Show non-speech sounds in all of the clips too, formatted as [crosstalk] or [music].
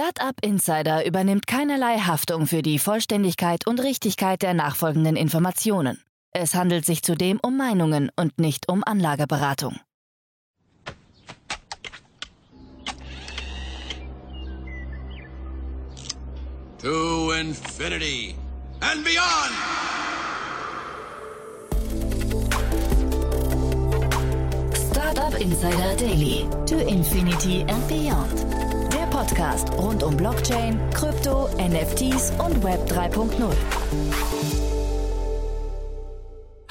Startup Insider übernimmt keinerlei Haftung für die Vollständigkeit und Richtigkeit der nachfolgenden Informationen. Es handelt sich zudem um Meinungen und nicht um Anlageberatung. To infinity and beyond! Startup Insider Daily. To Infinity and Beyond. Podcast rund um Blockchain, Krypto, NFTs und Web 3.0.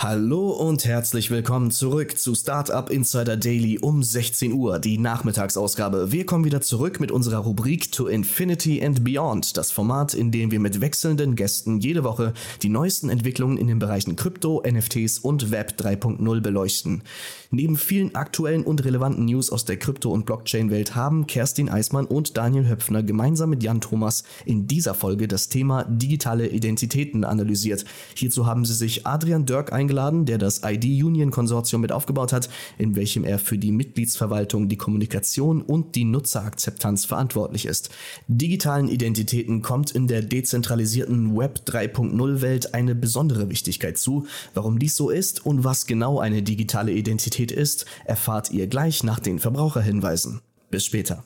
Hallo und herzlich willkommen zurück zu Startup Insider Daily um 16 Uhr, die Nachmittagsausgabe. Wir kommen wieder zurück mit unserer Rubrik To Infinity and Beyond, das Format, in dem wir mit wechselnden Gästen jede Woche die neuesten Entwicklungen in den Bereichen Krypto, NFTs und Web 3.0 beleuchten. Neben vielen aktuellen und relevanten News aus der Krypto- und Blockchain-Welt haben Kerstin Eismann und Daniel Höpfner gemeinsam mit Jan Thomas in dieser Folge das Thema digitale Identitäten analysiert. Hierzu haben sie sich Adrian Dirk eingeladen, der das ID-Union-Konsortium mit aufgebaut hat, in welchem er für die Mitgliedsverwaltung, die Kommunikation und die Nutzerakzeptanz verantwortlich ist. Digitalen Identitäten kommt in der dezentralisierten Web 3.0-Welt eine besondere Wichtigkeit zu. Warum dies so ist und was genau eine digitale Identität ist, erfahrt ihr gleich nach den Verbraucherhinweisen. Bis später.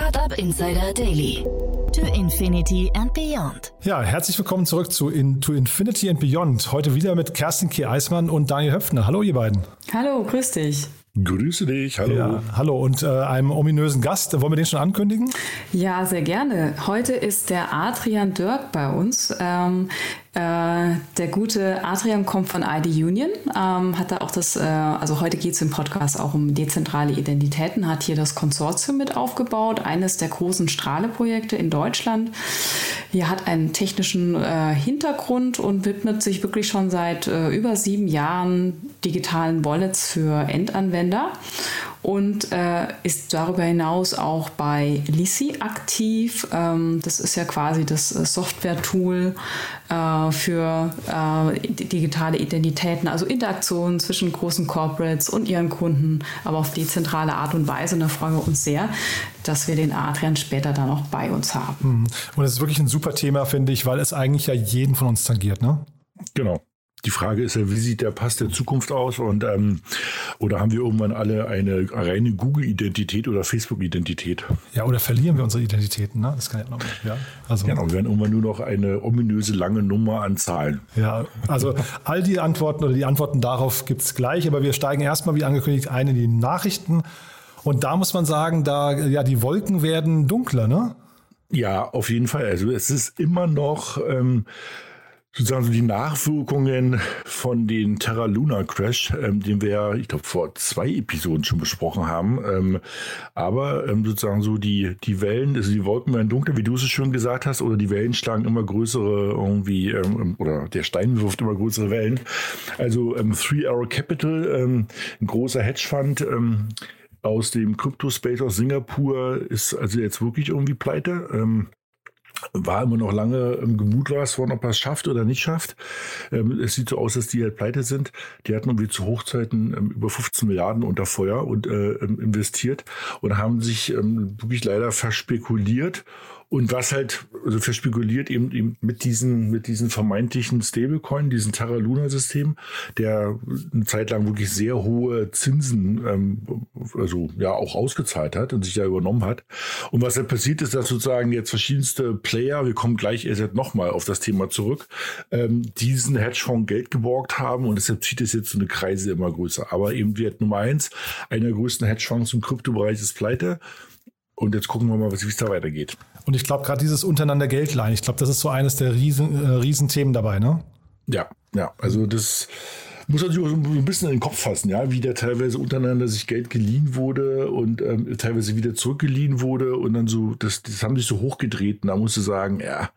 Startup Insider Daily. To Infinity and Beyond. Ja, herzlich willkommen zurück zu in, To Infinity and Beyond. Heute wieder mit Kerstin K. Eismann und Daniel Höpfner. Hallo, ihr beiden. Hallo, grüß dich. Grüße dich, hallo. Ja, hallo und äh, einem ominösen Gast. Wollen wir den schon ankündigen? Ja, sehr gerne. Heute ist der Adrian Dirk bei uns. Ähm, äh, der gute Adrian kommt von ID Union, ähm, hat da auch das, äh, also heute geht es im Podcast auch um dezentrale Identitäten, hat hier das Konsortium mit aufgebaut, eines der großen Strahle-Projekte in Deutschland. Er hat einen technischen äh, Hintergrund und widmet sich wirklich schon seit äh, über sieben Jahren digitalen Wallets für Endanwender und äh, ist darüber hinaus auch bei Lisi aktiv. Ähm, das ist ja quasi das äh, Software-Tool äh, für äh, digitale Identitäten, also Interaktionen zwischen großen Corporates und ihren Kunden, aber auf dezentrale Art und Weise. Und da freuen wir uns sehr, dass wir den Adrian später dann auch bei uns haben. Mhm. Und es ist wirklich ein super Thema, finde ich, weil es eigentlich ja jeden von uns tangiert, ne? Genau die Frage ist ja, wie sieht der Pass der Zukunft aus? Und ähm, oder haben wir irgendwann alle eine reine Google-Identität oder Facebook-Identität? Ja, oder verlieren wir unsere Identitäten? Ne? Das kann ja noch. Ja, also genau, wir werden irgendwann nur noch eine ominöse lange Nummer an Zahlen. Ja, also all die Antworten oder die Antworten darauf gibt es gleich, aber wir steigen erstmal, wie angekündigt, ein in die Nachrichten. Und da muss man sagen, da ja die Wolken werden dunkler, ne? Ja, auf jeden Fall. Also es ist immer noch. Ähm, sozusagen so die Nachwirkungen von den Terra Luna Crash, ähm, den wir ja, ich glaube, vor zwei Episoden schon besprochen haben. Ähm, aber ähm, sozusagen so die, die Wellen, also die Wolken werden dunkler, wie du es schon gesagt hast, oder die Wellen schlagen immer größere irgendwie, ähm, oder der Stein wirft immer größere Wellen. Also ähm, Three Arrow Capital, ähm, ein großer Hedgefonds, ähm, aus dem Crypto-Space aus Singapur ist also jetzt wirklich irgendwie pleite. Ähm, war immer noch lange ähm, gemutmaßt worden, ob er es schafft oder nicht schafft. Ähm, es sieht so aus, dass die halt pleite sind. Die hatten irgendwie zu Hochzeiten ähm, über 15 Milliarden unter Feuer und äh, ähm, investiert und haben sich wirklich leider verspekuliert und was halt also verspekuliert eben, eben mit diesen, mit diesen vermeintlichen Stablecoin, diesen Terra Luna System, der eine Zeit lang wirklich sehr hohe Zinsen, ähm, also ja auch ausgezahlt hat und sich da übernommen hat. Und was halt passiert ist, dass sozusagen jetzt verschiedenste Player, wir kommen gleich erst nochmal auf das Thema zurück, ähm, diesen Hedgefonds Geld geborgt haben und deshalb zieht es jetzt so eine Kreise immer größer. Aber eben wird Nummer eins, einer der größten Hedgefonds im Kryptobereich ist pleite. Und jetzt gucken wir mal, wie es da weitergeht. Und ich glaube, gerade dieses untereinander Geld leihen, ich glaube, das ist so eines der riesen, äh, Riesenthemen dabei, ne? Ja, ja. Also das muss man sich auch so ein bisschen in den Kopf fassen, ja, wie da teilweise untereinander sich Geld geliehen wurde und ähm, teilweise wieder zurückgeliehen wurde und dann so, das, das haben sich so hochgedreht und da musst du sagen, ja,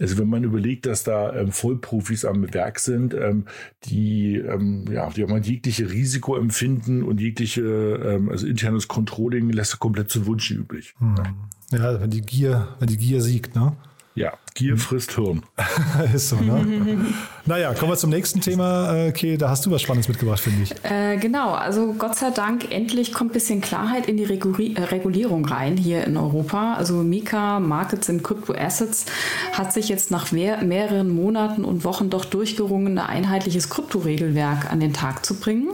also wenn man überlegt, dass da ähm, Vollprofis am Werk sind, ähm, die ähm, ja, die haben jegliche Risiko empfinden und jegliche, ähm, also internes Controlling lässt komplett zu Wunsch übrig. Hm. Ja, wenn die Gier, wenn die Gier siegt, ne? Ja, Gier frisst Hirn. [laughs] ist so, ne? [laughs] naja, kommen wir zum nächsten Thema. Äh, okay, da hast du was Spannendes mitgebracht, finde ich. Äh, genau, also Gott sei Dank, endlich kommt ein bisschen Klarheit in die Reguli äh, Regulierung rein hier in Europa. Also Mika, Markets in Crypto Assets, hat sich jetzt nach mehr, mehreren Monaten und Wochen doch durchgerungen, ein einheitliches Kryptoregelwerk an den Tag zu bringen.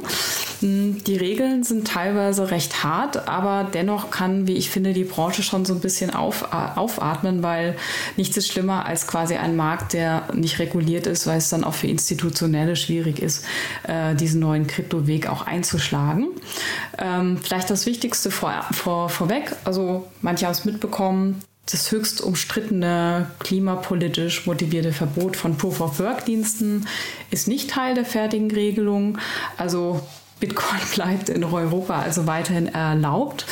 Die Regeln sind teilweise recht hart, aber dennoch kann, wie ich finde, die Branche schon so ein bisschen auf, äh, aufatmen, weil nichts ist schlimmer als quasi ein Markt, der nicht reguliert ist, weil es dann auch für Institutionelle schwierig ist, äh, diesen neuen Kryptoweg auch einzuschlagen. Ähm, vielleicht das Wichtigste vor, vor, vorweg, also manche haben es mitbekommen, das höchst umstrittene klimapolitisch motivierte Verbot von Proof-of-Work-Diensten ist nicht Teil der fertigen Regelung. Also Bitcoin bleibt in Europa also weiterhin erlaubt.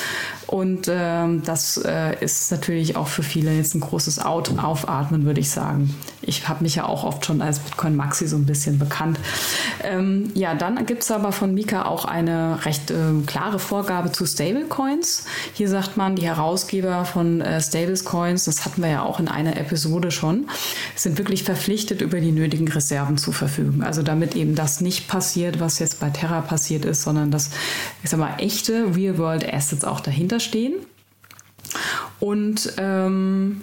Und ähm, das äh, ist natürlich auch für viele jetzt ein großes Out Aufatmen, würde ich sagen. Ich habe mich ja auch oft schon als Bitcoin Maxi so ein bisschen bekannt. Ähm, ja, dann gibt es aber von Mika auch eine recht äh, klare Vorgabe zu Stablecoins. Hier sagt man, die Herausgeber von äh, Stablecoins, das hatten wir ja auch in einer Episode schon, sind wirklich verpflichtet, über die nötigen Reserven zu verfügen. Also damit eben das nicht passiert, was jetzt bei Terra passiert ist, sondern dass, ich sag mal, echte Real-World Assets auch dahinter stehen. Und ähm,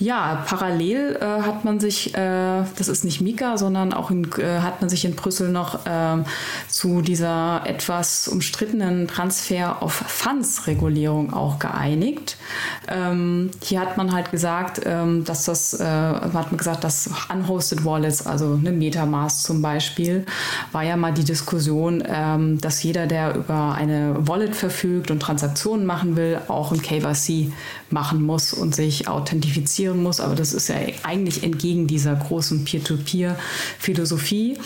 ja, parallel äh, hat man sich, äh, das ist nicht Mika, sondern auch in, äh, hat man sich in Brüssel noch ähm, zu dieser etwas umstrittenen Transfer of Funds Regulierung auch geeinigt. Ähm, hier hat man halt gesagt, ähm, dass das, äh, hat man gesagt, dass unhosted Wallets, also eine Metamask zum Beispiel, war ja mal die Diskussion, ähm, dass jeder, der über eine Wallet verfügt und Transaktionen machen will, auch ein KYC machen muss und sich authentifizieren passieren muss, aber das ist ja eigentlich entgegen dieser großen Peer-to-Peer-Philosophie.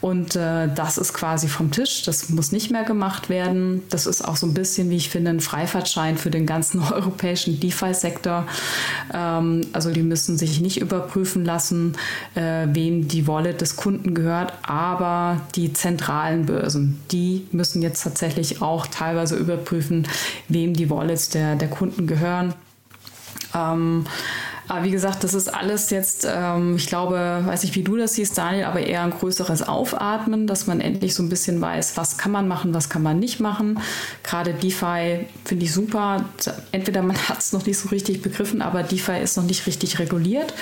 Und äh, das ist quasi vom Tisch. Das muss nicht mehr gemacht werden. Das ist auch so ein bisschen, wie ich finde, ein Freifahrtschein für den ganzen [laughs] europäischen DeFi-Sektor. Ähm, also die müssen sich nicht überprüfen lassen, äh, wem die Wallet des Kunden gehört, aber die zentralen Börsen, die müssen jetzt tatsächlich auch teilweise überprüfen, wem die Wallets der, der Kunden gehören. Ähm, aber wie gesagt, das ist alles jetzt, ähm, ich glaube, weiß nicht, wie du das siehst, Daniel, aber eher ein größeres Aufatmen, dass man endlich so ein bisschen weiß, was kann man machen, was kann man nicht machen. Gerade DeFi finde ich super. Entweder man [laughs] hat es noch nicht so richtig begriffen, aber DeFi ist noch nicht richtig reguliert.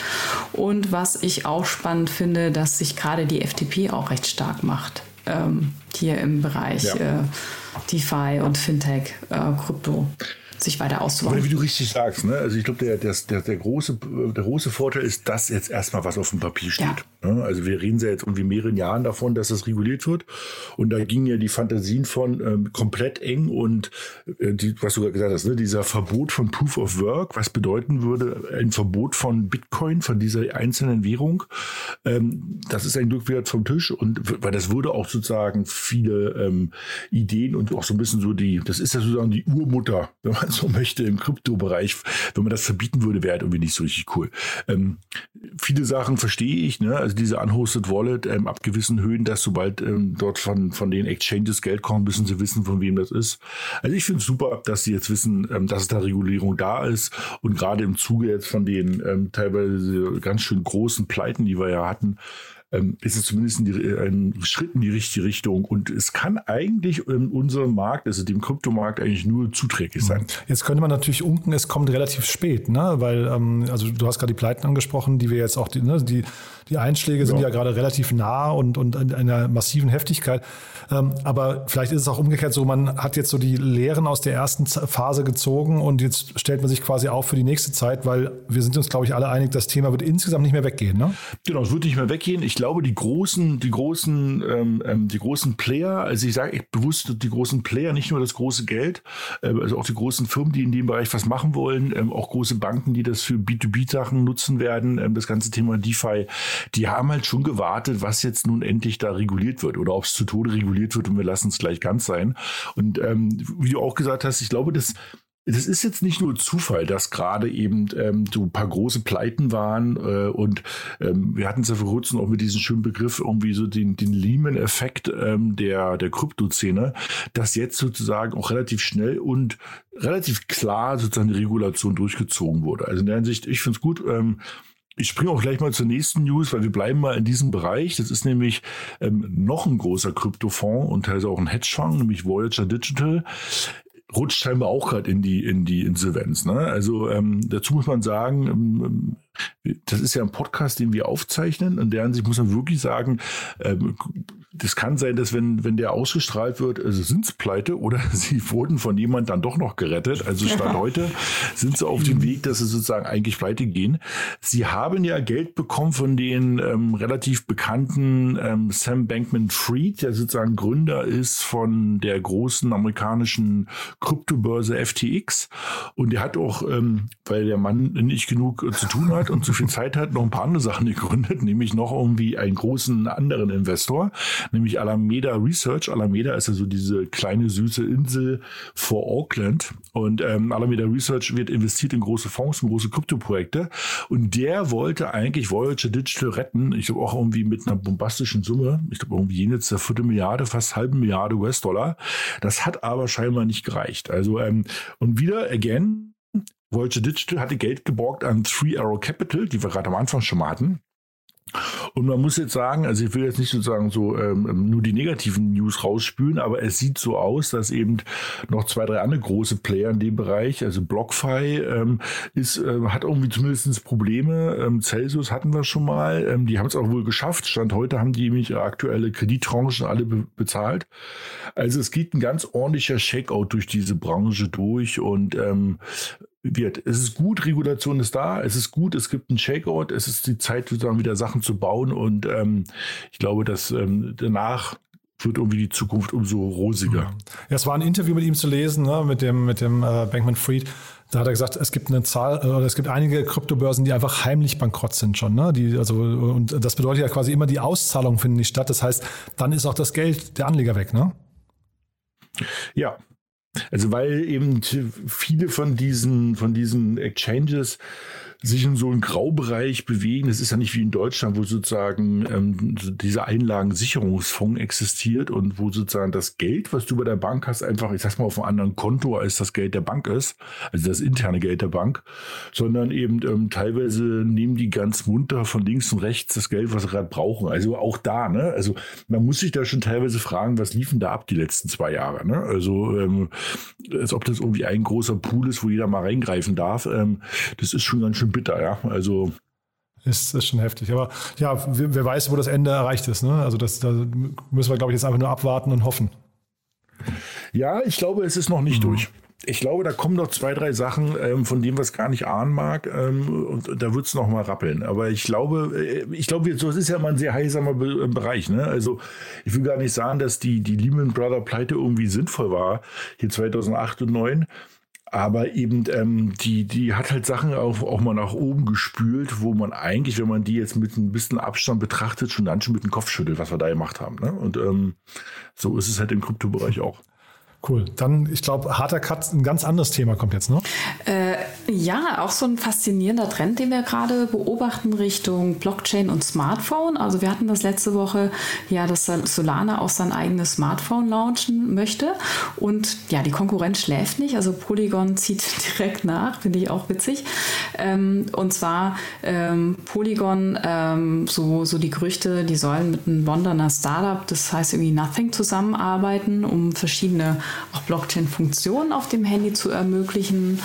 Und was ich auch spannend finde, dass sich gerade die FDP auch recht stark macht. Ähm, hier im Bereich ja. äh, DeFi und Fintech, äh, Krypto sich weiter auszubauen. wie du richtig sagst, ne? also ich glaube, der, der, der, der, große, der große Vorteil ist, dass jetzt erstmal was auf dem Papier steht. Ja. Ne? Also wir reden ja jetzt irgendwie mehreren Jahren davon, dass das reguliert wird. Und da gingen ja die Fantasien von ähm, komplett eng und äh, die, was du gesagt hast, ne? dieser Verbot von Proof of Work, was bedeuten würde, ein Verbot von Bitcoin, von dieser einzelnen Währung. Ähm, das ist ein Glück wert vom Tisch und weil das würde auch sozusagen viele ähm, Ideen und auch so ein bisschen so die, das ist ja sozusagen die Urmutter, wenn man so möchte, im Kryptobereich. Wenn man das verbieten würde, wäre halt irgendwie nicht so richtig cool. Ähm, viele Sachen verstehe ich, ne? also diese unhosted Wallet ähm, ab gewissen Höhen, dass sobald ähm, dort von, von den Exchanges Geld kommt, müssen sie wissen, von wem das ist. Also ich finde es super, dass sie jetzt wissen, ähm, dass da Regulierung da ist und gerade im Zuge jetzt von den ähm, teilweise ganz schön großen Pleiten, die wir ja hatten, ähm, ist es zumindest äh, ein Schritt in die richtige Richtung. Und es kann eigentlich in unserem Markt, also dem Kryptomarkt, eigentlich nur zuträglich sein. Jetzt könnte man natürlich unken, es kommt relativ spät, ne? weil, ähm, also du hast gerade die Pleiten angesprochen, die wir jetzt auch, die, ne, die, die Einschläge ja. sind ja gerade relativ nah und, und in einer massiven Heftigkeit. Ähm, aber vielleicht ist es auch umgekehrt so, man hat jetzt so die Lehren aus der ersten Phase gezogen und jetzt stellt man sich quasi auf für die nächste Zeit, weil wir sind uns, glaube ich, alle einig, das Thema wird insgesamt nicht mehr weggehen. Ne? Genau, es wird nicht mehr weggehen. Ich glaube, die großen, die großen, ähm, ähm die großen Player, also ich sage bewusst die großen Player, nicht nur das große Geld, äh, also auch die großen Firmen, die in dem Bereich was machen wollen, ähm, auch große Banken, die das für B2B-Sachen nutzen werden, ähm, das ganze Thema DeFi, die haben halt schon gewartet, was jetzt nun endlich da reguliert wird oder ob es zu Tode reguliert wird und wir lassen es gleich ganz sein. Und ähm, wie du auch gesagt hast, ich glaube, das das ist jetzt nicht nur Zufall, dass gerade eben ähm, so ein paar große Pleiten waren äh, und ähm, wir hatten es ja vor kurzem auch mit diesem schönen Begriff irgendwie so den, den Lehman-Effekt ähm, der, der Kryptoszene, dass jetzt sozusagen auch relativ schnell und relativ klar sozusagen die Regulation durchgezogen wurde. Also in der Hinsicht, ich finde es gut. Ähm, ich springe auch gleich mal zur nächsten News, weil wir bleiben mal in diesem Bereich. Das ist nämlich ähm, noch ein großer Kryptofonds und teilweise auch ein Hedgefonds, nämlich Voyager Digital rutscht scheinbar auch gerade in die in die Insolvenz. Ne? Also ähm, dazu muss man sagen, ähm, das ist ja ein Podcast, den wir aufzeichnen. In der Ansicht muss man wirklich sagen, ähm, das kann sein, dass wenn, wenn der ausgestrahlt wird, also sind sie pleite oder [laughs] sie wurden von jemand dann doch noch gerettet. Also Stand ja. heute sind sie auf dem Weg, dass sie sozusagen eigentlich pleite gehen. Sie haben ja Geld bekommen von den ähm, relativ bekannten ähm, Sam Bankman Fried, der sozusagen Gründer ist von der großen amerikanischen Kryptobörse FTX. Und der hat auch, ähm, weil der Mann nicht genug zu tun hat und zu viel Zeit hat, noch ein paar andere Sachen gegründet, nämlich noch irgendwie einen großen anderen Investor, nämlich Alameda Research. Alameda ist ja so diese kleine süße Insel vor Auckland und ähm, Alameda Research wird investiert in große Fonds, in große Kryptoprojekte und der wollte eigentlich Voyager Digital retten. Ich glaube auch irgendwie mit einer bombastischen Summe. Ich glaube irgendwie jenseits der Viertelmilliarde, fast halbe Milliarde US-Dollar. Das hat aber scheinbar nicht gereicht. Also ähm, und wieder again Voyager Digital hatte Geld geborgt an Three Arrow Capital, die wir gerade am Anfang schon mal hatten. Und man muss jetzt sagen, also ich will jetzt nicht sozusagen so ähm, nur die negativen News rausspülen, aber es sieht so aus, dass eben noch zwei, drei andere große Player in dem Bereich, also BlockFi ähm, ist, äh, hat irgendwie zumindest Probleme. Ähm, Celsius hatten wir schon mal, ähm, die haben es auch wohl geschafft. Stand heute haben die nämlich aktuelle Kredittranchen alle be bezahlt. Also es geht ein ganz ordentlicher Checkout durch diese Branche durch und ähm, wird. Es ist gut, Regulation ist da, es ist gut, es gibt einen Shakeout, es ist die Zeit, sozusagen wieder Sachen zu bauen und ähm, ich glaube, dass ähm, danach wird irgendwie die Zukunft umso rosiger. Ja, es war ein Interview mit ihm zu lesen, ne, mit dem, mit dem äh, Bankman Fried. Da hat er gesagt, es gibt eine Zahl, äh, oder es gibt einige Kryptobörsen, die einfach heimlich bankrott sind schon. Ne? Die, also, und das bedeutet ja quasi immer, die Auszahlungen finden nicht statt. Das heißt, dann ist auch das Geld der Anleger weg, ne? Ja, also weil eben viele von diesen, von diesen Exchanges sich in so einem Graubereich bewegen. Das ist ja nicht wie in Deutschland, wo sozusagen ähm, dieser Einlagensicherungsfonds existiert und wo sozusagen das Geld, was du bei der Bank hast, einfach, ich sag's mal, auf einem anderen Konto als das Geld der Bank ist, also das interne Geld der Bank, sondern eben ähm, teilweise nehmen die ganz munter von links und rechts das Geld, was sie gerade brauchen. Also auch da, ne? Also man muss sich da schon teilweise fragen, was liefen da ab die letzten zwei Jahre, ne? Also ähm, als ob das irgendwie ein großer Pool ist, wo jeder mal reingreifen darf. Ähm, das ist schon ganz schön bitter, ja. Also ist, ist schon heftig. Aber ja, wer, wer weiß, wo das Ende erreicht ist. Ne? Also das, da müssen wir, glaube ich, jetzt einfach nur abwarten und hoffen. Ja, ich glaube, es ist noch nicht mhm. durch. Ich glaube, da kommen noch zwei, drei Sachen, ähm, von denen wir es gar nicht ahnen mag. Ähm, und da wird es noch mal rappeln. Aber ich glaube, äh, ich glaube, so, es ist ja mal ein sehr heilsamer Be äh, Bereich. Ne? Also ich will gar nicht sagen, dass die, die Lehman Brother Pleite irgendwie sinnvoll war, hier 2008 und 2009. Aber eben, ähm, die, die hat halt Sachen auch, auch mal nach oben gespült, wo man eigentlich, wenn man die jetzt mit ein bisschen Abstand betrachtet, schon dann schon mit dem Kopf schüttelt, was wir da gemacht haben. Ne? Und ähm, so ist es halt im Kryptobereich auch. Cool. Dann, ich glaube, harter Cut, ein ganz anderes Thema kommt jetzt, ne? Äh, ja, auch so ein faszinierender Trend, den wir gerade beobachten Richtung Blockchain und Smartphone. Also wir hatten das letzte Woche, ja, dass Solana auch sein eigenes Smartphone launchen möchte. Und ja, die Konkurrenz schläft nicht. Also Polygon [laughs] zieht direkt nach, finde ich auch witzig. Ähm, und zwar ähm, Polygon, ähm, so, so die Gerüchte, die sollen mit einem Londoner Startup, das heißt irgendwie Nothing, zusammenarbeiten, um verschiedene auch Blockchain-Funktionen auf dem Handy zu ermöglichen.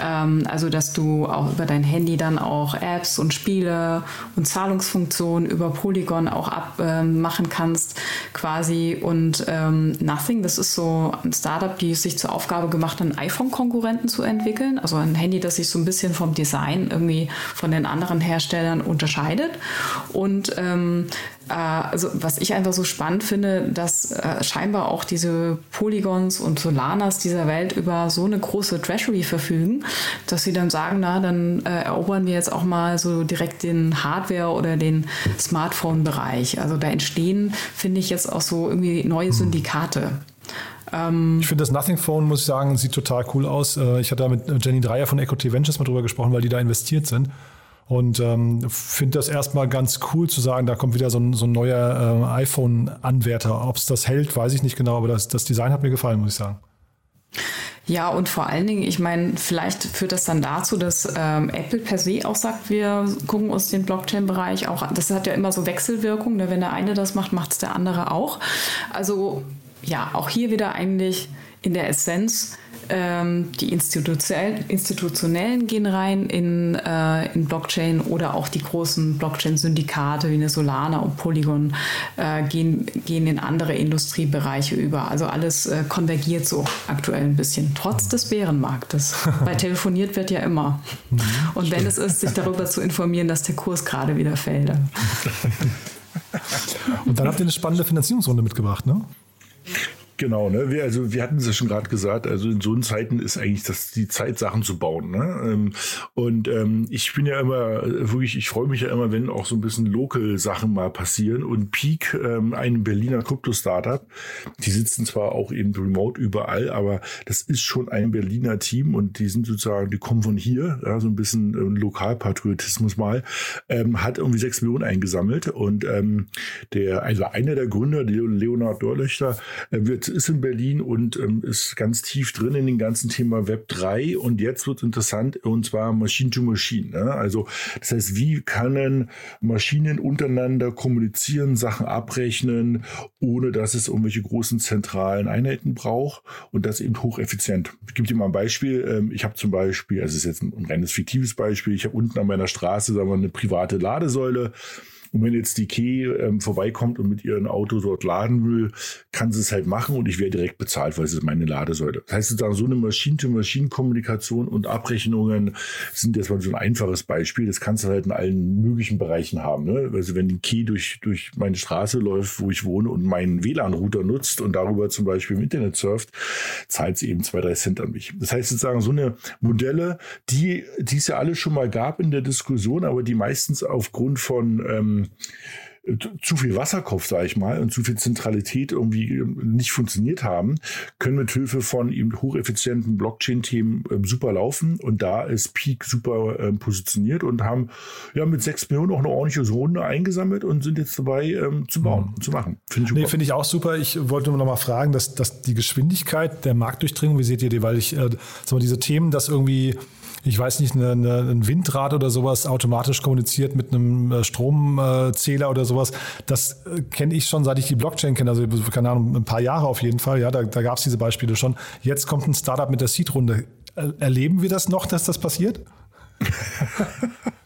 Ähm, also dass du auch über dein Handy dann auch Apps und Spiele und Zahlungsfunktionen über Polygon auch abmachen ähm, kannst quasi. Und ähm, Nothing, das ist so ein Startup, die sich zur Aufgabe gemacht hat, einen iPhone-Konkurrenten zu entwickeln. Also ein Handy, das sich so ein bisschen vom Design irgendwie von den anderen Herstellern unterscheidet. Und ähm, äh, also was ich einfach so spannend finde, dass äh, scheinbar auch diese Polygons und Solanas dieser Welt über so eine große Treasury verfügen, dass sie dann sagen, na, dann äh, erobern wir jetzt auch mal so direkt den Hardware- oder den Smartphone-Bereich. Also da entstehen, finde ich, jetzt auch so irgendwie neue hm. Syndikate. Ähm, ich finde das Nothing Phone, muss ich sagen, sieht total cool aus. Ich hatte da mit Jenny Dreier von EcoT Ventures mal drüber gesprochen, weil die da investiert sind. Und ähm, finde das erstmal ganz cool zu sagen, da kommt wieder so ein, so ein neuer äh, iPhone-Anwärter. Ob es das hält, weiß ich nicht genau, aber das, das Design hat mir gefallen, muss ich sagen. Ja, und vor allen Dingen, ich meine, vielleicht führt das dann dazu, dass ähm, Apple per se auch sagt, wir gucken uns den Blockchain-Bereich auch an. Das hat ja immer so Wechselwirkung. Ne? Wenn der eine das macht, macht es der andere auch. Also ja, auch hier wieder eigentlich in der Essenz ähm, die institutionellen, gehen rein in, äh, in Blockchain oder auch die großen Blockchain-Syndikate wie eine Solana und Polygon äh, gehen, gehen in andere Industriebereiche über. Also alles äh, konvergiert so aktuell ein bisschen, trotz des Bärenmarktes. [laughs] Weil telefoniert wird ja immer. Mhm. Und wenn es ist, sich [laughs] darüber zu informieren, dass der Kurs gerade wieder fällt. Und dann habt ihr eine spannende Finanzierungsrunde mitgebracht, ne? Genau, ne? Wir, also wir hatten es ja schon gerade gesagt, also in so Zeiten ist eigentlich das die Zeit, Sachen zu bauen. Ne? Ähm, und ähm, ich bin ja immer, wirklich, ich freue mich ja immer, wenn auch so ein bisschen Local-Sachen mal passieren. Und Peak, ähm, ein Berliner Krypto-Startup, die sitzen zwar auch eben remote überall, aber das ist schon ein Berliner Team und die sind sozusagen, die kommen von hier, ja, so ein bisschen ähm, Lokalpatriotismus mal, ähm, hat irgendwie sechs Millionen eingesammelt. Und ähm, der, also einer der Gründer, Leonard Dorlöchter, äh, wird ist in Berlin und ähm, ist ganz tief drin in dem ganzen Thema Web 3 und jetzt wird interessant und zwar Machine to Machine. Ne? Also das heißt, wie können Maschinen untereinander kommunizieren, Sachen abrechnen, ohne dass es irgendwelche großen zentralen Einheiten braucht und das eben hocheffizient. Ich gebe dir mal ein Beispiel. Ähm, ich habe zum Beispiel, also es ist jetzt ein reines fiktives Beispiel, ich habe unten an meiner Straße sagen wir, eine private Ladesäule und wenn jetzt die Key ähm, vorbeikommt und mit ihrem Auto dort laden will, kann sie es halt machen und ich werde direkt bezahlt, weil es ist meine Ladesäule. Das heißt sozusagen, so eine Maschine-to-Maschine-Kommunikation und Abrechnungen sind jetzt mal so ein einfaches Beispiel. Das kannst du halt in allen möglichen Bereichen haben. Ne? Also wenn die Key durch, durch meine Straße läuft, wo ich wohne und meinen WLAN-Router nutzt und darüber zum Beispiel im Internet surft, zahlt sie eben zwei, drei Cent an mich. Das heißt sozusagen, so eine Modelle, die, die es ja alle schon mal gab in der Diskussion, aber die meistens aufgrund von ähm, zu viel Wasserkopf, sage ich mal, und zu viel Zentralität irgendwie ähm, nicht funktioniert haben, können mit Hilfe von eben hocheffizienten Blockchain-Themen äh, super laufen. Und da ist Peak super äh, positioniert und haben ja mit sechs Millionen auch eine ordentliche Runde eingesammelt und sind jetzt dabei ähm, zu bauen, mhm. zu machen. Finde ich, nee, find ich auch super. Ich wollte nur noch mal fragen, dass, dass die Geschwindigkeit der Marktdurchdringung, wie seht ihr die? Weil ich, äh, sag mal, diese Themen, dass irgendwie ich weiß nicht, eine, eine, ein Windrad oder sowas automatisch kommuniziert mit einem äh, Stromzähler oder sowas. Das äh, kenne ich schon, seit ich die Blockchain kenne, also keine Ahnung, ein paar Jahre auf jeden Fall. Ja, da, da gab es diese Beispiele schon. Jetzt kommt ein Startup mit der Seed-Runde. Erleben wir das noch, dass das passiert? [laughs]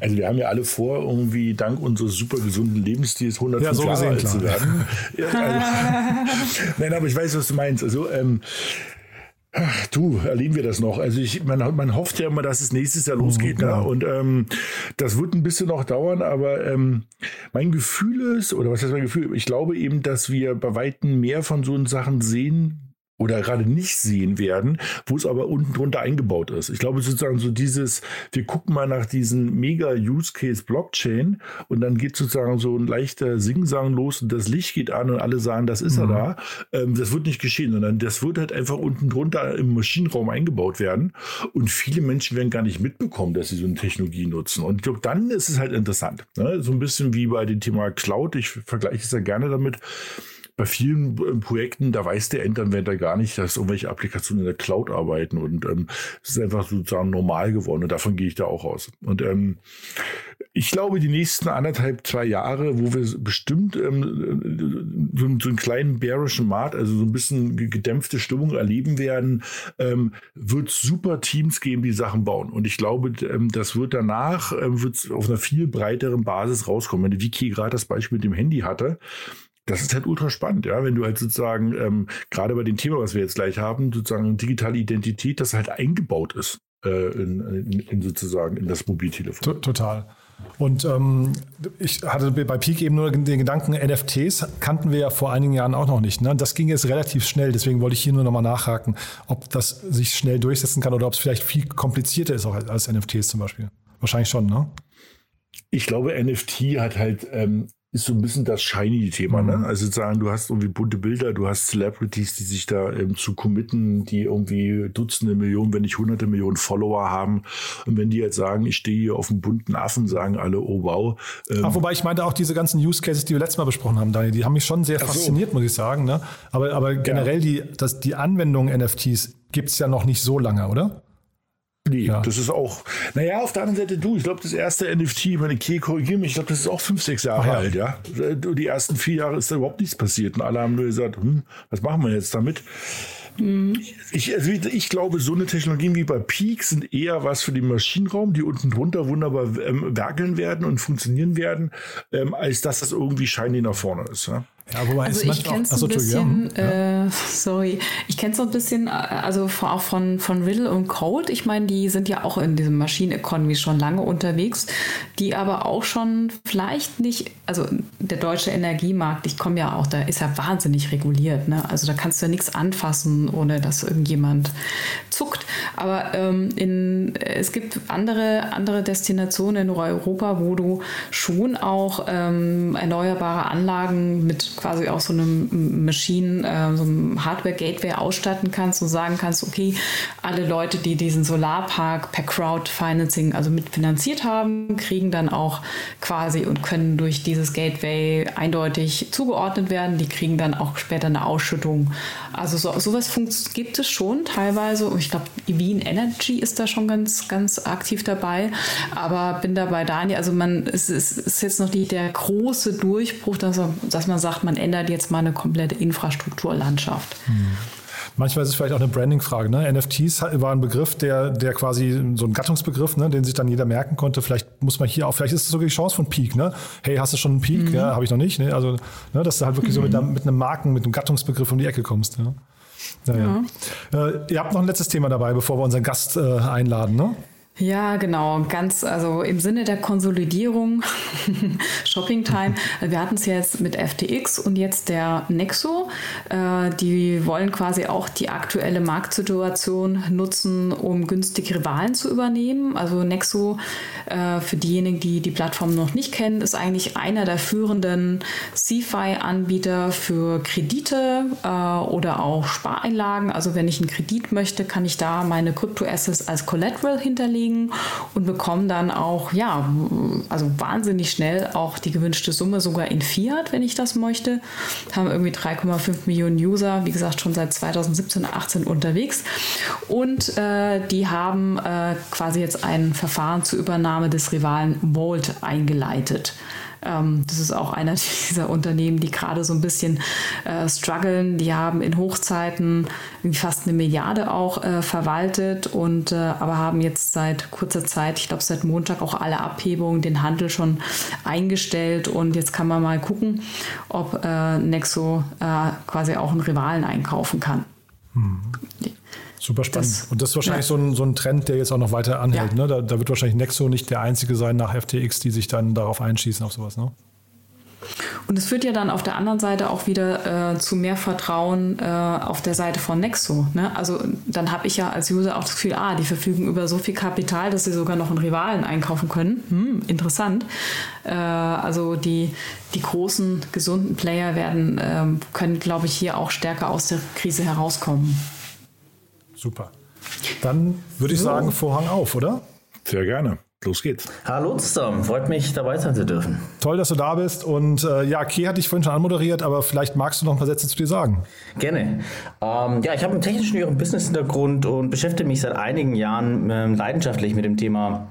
Also wir haben ja alle vor, irgendwie dank unseres super gesunden Lebensstils 105 ja, so Jahre alt zu werden. [laughs] ja, also, [laughs] Nein, aber ich weiß, was du meinst. Also ähm, Ach, du, erleben wir das noch. Also ich, man, man hofft ja immer, dass es nächstes Jahr losgeht. Mhm, ne? Und ähm, das wird ein bisschen noch dauern, aber ähm, mein Gefühl ist, oder was heißt mein Gefühl? Ich glaube eben, dass wir bei Weitem mehr von so Sachen sehen oder gerade nicht sehen werden, wo es aber unten drunter eingebaut ist. Ich glaube sozusagen so dieses, wir gucken mal nach diesen mega Use Case Blockchain und dann geht sozusagen so ein leichter Singsang los und das Licht geht an und alle sagen, das ist mhm. er da. Ähm, das wird nicht geschehen, sondern das wird halt einfach unten drunter im Maschinenraum eingebaut werden und viele Menschen werden gar nicht mitbekommen, dass sie so eine Technologie nutzen. Und ich glaube, dann ist es halt interessant. Ne? So ein bisschen wie bei dem Thema Cloud. Ich vergleiche es ja gerne damit bei vielen äh, Projekten, da weiß der Endanwender gar nicht, dass irgendwelche Applikationen in der Cloud arbeiten und ähm, es ist einfach sozusagen normal geworden und davon gehe ich da auch aus. Und ähm, ich glaube, die nächsten anderthalb, zwei Jahre, wo wir bestimmt ähm, so, so einen kleinen bärischen Markt, also so ein bisschen gedämpfte Stimmung erleben werden, ähm, wird super Teams geben, die Sachen bauen. Und ich glaube, ähm, das wird danach wird auf einer viel breiteren Basis rauskommen. Wenn Vicky gerade das Beispiel mit dem Handy hatte, das ist halt ultra spannend, ja, wenn du halt sozusagen, ähm, gerade bei dem Thema, was wir jetzt gleich haben, sozusagen digitale Identität, das halt eingebaut ist äh, in, in, in, sozusagen in das Mobiltelefon. Total. Und ähm, ich hatte bei Peak eben nur den Gedanken, NFTs kannten wir ja vor einigen Jahren auch noch nicht. Ne? Das ging jetzt relativ schnell, deswegen wollte ich hier nur nochmal nachhaken, ob das sich schnell durchsetzen kann oder ob es vielleicht viel komplizierter ist auch als NFTs zum Beispiel. Wahrscheinlich schon, ne? Ich glaube, NFT hat halt ähm, ist so ein bisschen das shiny-Thema. Ne? Mhm. Also sagen, du hast irgendwie bunte Bilder, du hast Celebrities, die sich da ähm, zu committen, die irgendwie Dutzende Millionen, wenn nicht hunderte Millionen Follower haben. Und wenn die jetzt sagen, ich stehe hier auf einem bunten Affen, sagen alle, oh wow. Ähm, Ach, wobei ich meinte auch diese ganzen Use Cases, die wir letztes Mal besprochen haben, Daniel, die haben mich schon sehr fasziniert, so. muss ich sagen. Ne? Aber, aber generell ja. die, das, die Anwendung NFTs gibt es ja noch nicht so lange, oder? Nee, ja. das ist auch, naja, auf der anderen Seite du, ich glaube, das erste NFT, meine Key korrigiere mich, ich glaube, das ist auch fünf, sechs Jahre ja. alt, ja. Die ersten vier Jahre ist da überhaupt nichts passiert und alle haben nur gesagt, hm, was machen wir jetzt damit? Ich, also ich glaube, so eine Technologien wie bei Peak sind eher was für den Maschinenraum, die unten drunter wunderbar ähm, werkeln werden und funktionieren werden, ähm, als dass das irgendwie shiny nach vorne ist. Ja? Ja, wobei also ich kenne es ein bisschen, ja. äh, sorry, ich kenne es so ein bisschen, also auch von, von Riddle und Code. Ich meine, die sind ja auch in diesem Machine Economy schon lange unterwegs, die aber auch schon vielleicht nicht, also der deutsche Energiemarkt, ich komme ja auch, da ist ja wahnsinnig reguliert. Ne? Also da kannst du ja nichts anfassen, ohne dass irgendjemand zuckt. Aber ähm, in, es gibt andere, andere Destinationen in Europa, wo du schon auch ähm, erneuerbare Anlagen mit quasi auch so einem Machine, äh, so einem Hardware-Gateway ausstatten kannst und sagen kannst, okay, alle Leute, die diesen Solarpark per Crowdfinancing, also mitfinanziert haben, kriegen dann auch quasi und können durch dieses Gateway eindeutig zugeordnet werden. Die kriegen dann auch später eine Ausschüttung. Also so, sowas gibt es schon teilweise. Ich glaube, Wien Energy ist da schon ganz, ganz aktiv dabei. Aber bin dabei Daniel. Also man, es ist, ist jetzt noch nicht der große Durchbruch, dass, dass man sagt, man ändert jetzt mal eine komplette Infrastrukturlandschaft. Hm. Manchmal ist es vielleicht auch eine Branding-Frage. Ne? NFTs war ein Begriff, der, der quasi so ein Gattungsbegriff, ne? den sich dann jeder merken konnte. Vielleicht muss man hier auch, vielleicht ist es sogar die Chance von Peak. Ne? Hey, hast du schon einen Peak? Mhm. Ja, habe ich noch nicht. Ne? Also, ne, dass du halt wirklich mhm. so mit, mhm. mit, einem Marken, mit einem Gattungsbegriff um die Ecke kommst. Ja? Naja. Ja. Äh, ihr habt noch ein letztes Thema dabei, bevor wir unseren Gast äh, einladen, ne? Ja, genau. Ganz, also im Sinne der Konsolidierung, [laughs] Shopping Time. Wir hatten es jetzt mit FTX und jetzt der Nexo. Äh, die wollen quasi auch die aktuelle Marktsituation nutzen, um günstig Rivalen zu übernehmen. Also Nexo, äh, für diejenigen, die die Plattform noch nicht kennen, ist eigentlich einer der führenden CFI-Anbieter für Kredite äh, oder auch Spareinlagen. Also wenn ich einen Kredit möchte, kann ich da meine Kryptoassets als Collateral hinterlegen und bekommen dann auch, ja, also wahnsinnig schnell auch die gewünschte Summe sogar in Fiat, wenn ich das möchte. Haben irgendwie 3,5 Millionen User, wie gesagt, schon seit 2017, 18 unterwegs. Und äh, die haben äh, quasi jetzt ein Verfahren zur Übernahme des Rivalen Volt eingeleitet. Ähm, das ist auch einer [laughs] dieser Unternehmen, die gerade so ein bisschen äh, strugglen. Die haben in Hochzeiten fast eine Milliarde auch äh, verwaltet und äh, aber haben jetzt seit kurzer Zeit, ich glaube seit Montag auch alle Abhebungen, den Handel schon eingestellt und jetzt kann man mal gucken, ob äh, Nexo äh, quasi auch einen Rivalen einkaufen kann. Hm. Super spannend. Das, und das ist wahrscheinlich ja. so, ein, so ein Trend, der jetzt auch noch weiter anhält. Ja. Ne? Da, da, wird wahrscheinlich Nexo nicht der einzige sein nach FTX, die sich dann darauf einschießen, auf sowas. Ne? Und es führt ja dann auf der anderen Seite auch wieder äh, zu mehr Vertrauen äh, auf der Seite von Nexo. Ne? Also dann habe ich ja als User auch das Gefühl, ah, die verfügen über so viel Kapital, dass sie sogar noch einen Rivalen einkaufen können. Hm, interessant. Äh, also die, die großen, gesunden Player werden, ähm, können, glaube ich, hier auch stärker aus der Krise herauskommen. Super. Dann würde ich so. sagen, Vorhang auf, oder? Sehr gerne. Los geht's. Hallo zusammen, freut mich dabei sein zu dürfen. Toll, dass du da bist. Und äh, ja, Kay hatte ich vorhin schon anmoderiert, aber vielleicht magst du noch ein paar Sätze zu dir sagen. Gerne. Ähm, ja, ich habe einen technischen und Business-Hintergrund und beschäftige mich seit einigen Jahren äh, leidenschaftlich mit dem Thema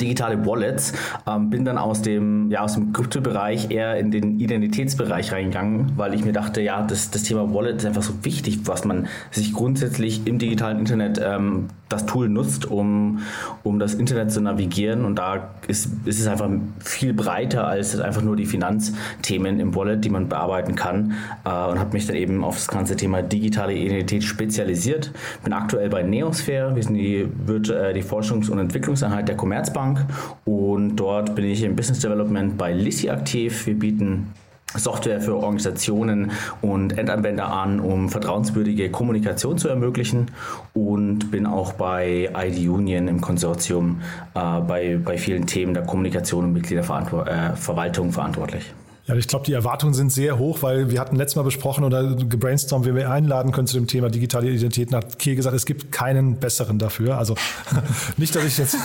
digitale Wallets, ähm, bin dann aus dem, ja, aus dem Kryptobereich eher in den Identitätsbereich reingegangen, weil ich mir dachte, ja, das, das Thema Wallet ist einfach so wichtig, was man sich grundsätzlich im digitalen Internet ähm, das Tool nutzt, um, um das Internet zu navigieren. Und da ist, ist es einfach viel breiter als einfach nur die Finanzthemen im Wallet, die man bearbeiten kann. Äh, und habe mich dann eben auf das ganze Thema digitale Identität spezialisiert. Bin aktuell bei Neosphere. Wir sind die, äh, die Forschungs- und Entwicklungseinheit der Commerzbank. Und dort bin ich im Business Development bei Lissi aktiv. Wir bieten Software für Organisationen und Endanwender an, um vertrauenswürdige Kommunikation zu ermöglichen und bin auch bei ID Union im Konsortium äh, bei, bei vielen Themen der Kommunikation und Mitgliederverwaltung äh, verantwortlich. Ja, ich glaube, die Erwartungen sind sehr hoch, weil wir hatten letztes Mal besprochen oder gebrainstormt, wie wir einladen können zu dem Thema digitale Identität. Und hat Kay gesagt, es gibt keinen besseren dafür. Also [laughs] nicht, dass ich jetzt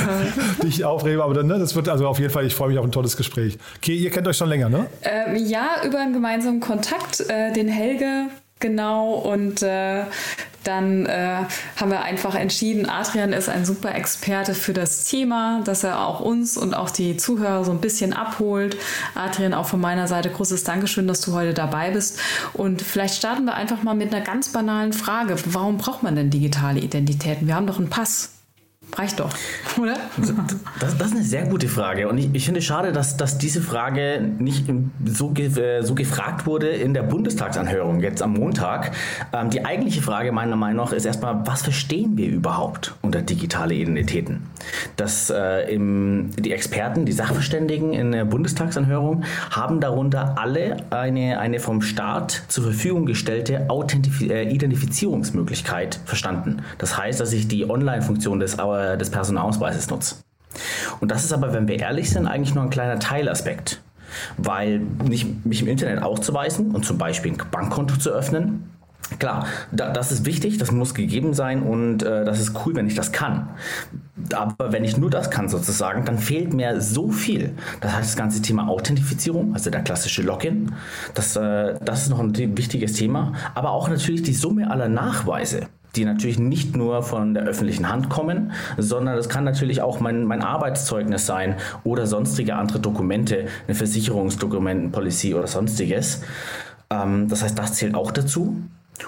[laughs] dich aufrebe, aber ne, das wird also auf jeden Fall, ich freue mich auf ein tolles Gespräch. Kay, ihr kennt euch schon länger, ne? Ähm, ja, über einen gemeinsamen Kontakt, äh, den Helge Genau, und äh, dann äh, haben wir einfach entschieden, Adrian ist ein super Experte für das Thema, dass er auch uns und auch die Zuhörer so ein bisschen abholt. Adrian, auch von meiner Seite großes Dankeschön, dass du heute dabei bist. Und vielleicht starten wir einfach mal mit einer ganz banalen Frage. Warum braucht man denn digitale Identitäten? Wir haben doch einen Pass. Reicht doch, oder? Das, das, ist eine sehr gute Frage. Und ich, ich finde es schade, dass, dass diese Frage nicht so, ge, so gefragt wurde in der Bundestagsanhörung jetzt am Montag. Ähm, die eigentliche Frage meiner Meinung nach ist erstmal, was verstehen wir überhaupt unter digitale Identitäten? Dass äh, im, die Experten, die Sachverständigen in der Bundestagsanhörung haben darunter alle eine, eine vom Staat zur Verfügung gestellte Authentif äh, Identifizierungsmöglichkeit verstanden. Das heißt, dass ich die Online-Funktion des äh, des Personalausweises nutze. Und das ist aber, wenn wir ehrlich sind, eigentlich nur ein kleiner Teilaspekt. Weil nicht, mich im Internet auszuweisen und zum Beispiel ein Bankkonto zu öffnen, Klar, da, das ist wichtig, das muss gegeben sein und äh, das ist cool, wenn ich das kann. Aber wenn ich nur das kann sozusagen, dann fehlt mir so viel. Das heißt, das ganze Thema Authentifizierung, also der klassische Login, das, äh, das ist noch ein wichtiges Thema. Aber auch natürlich die Summe aller Nachweise die natürlich nicht nur von der öffentlichen Hand kommen, sondern das kann natürlich auch mein, mein Arbeitszeugnis sein oder sonstige andere Dokumente, eine Versicherungsdokument, ein Policy oder sonstiges. Ähm, das heißt, das zählt auch dazu.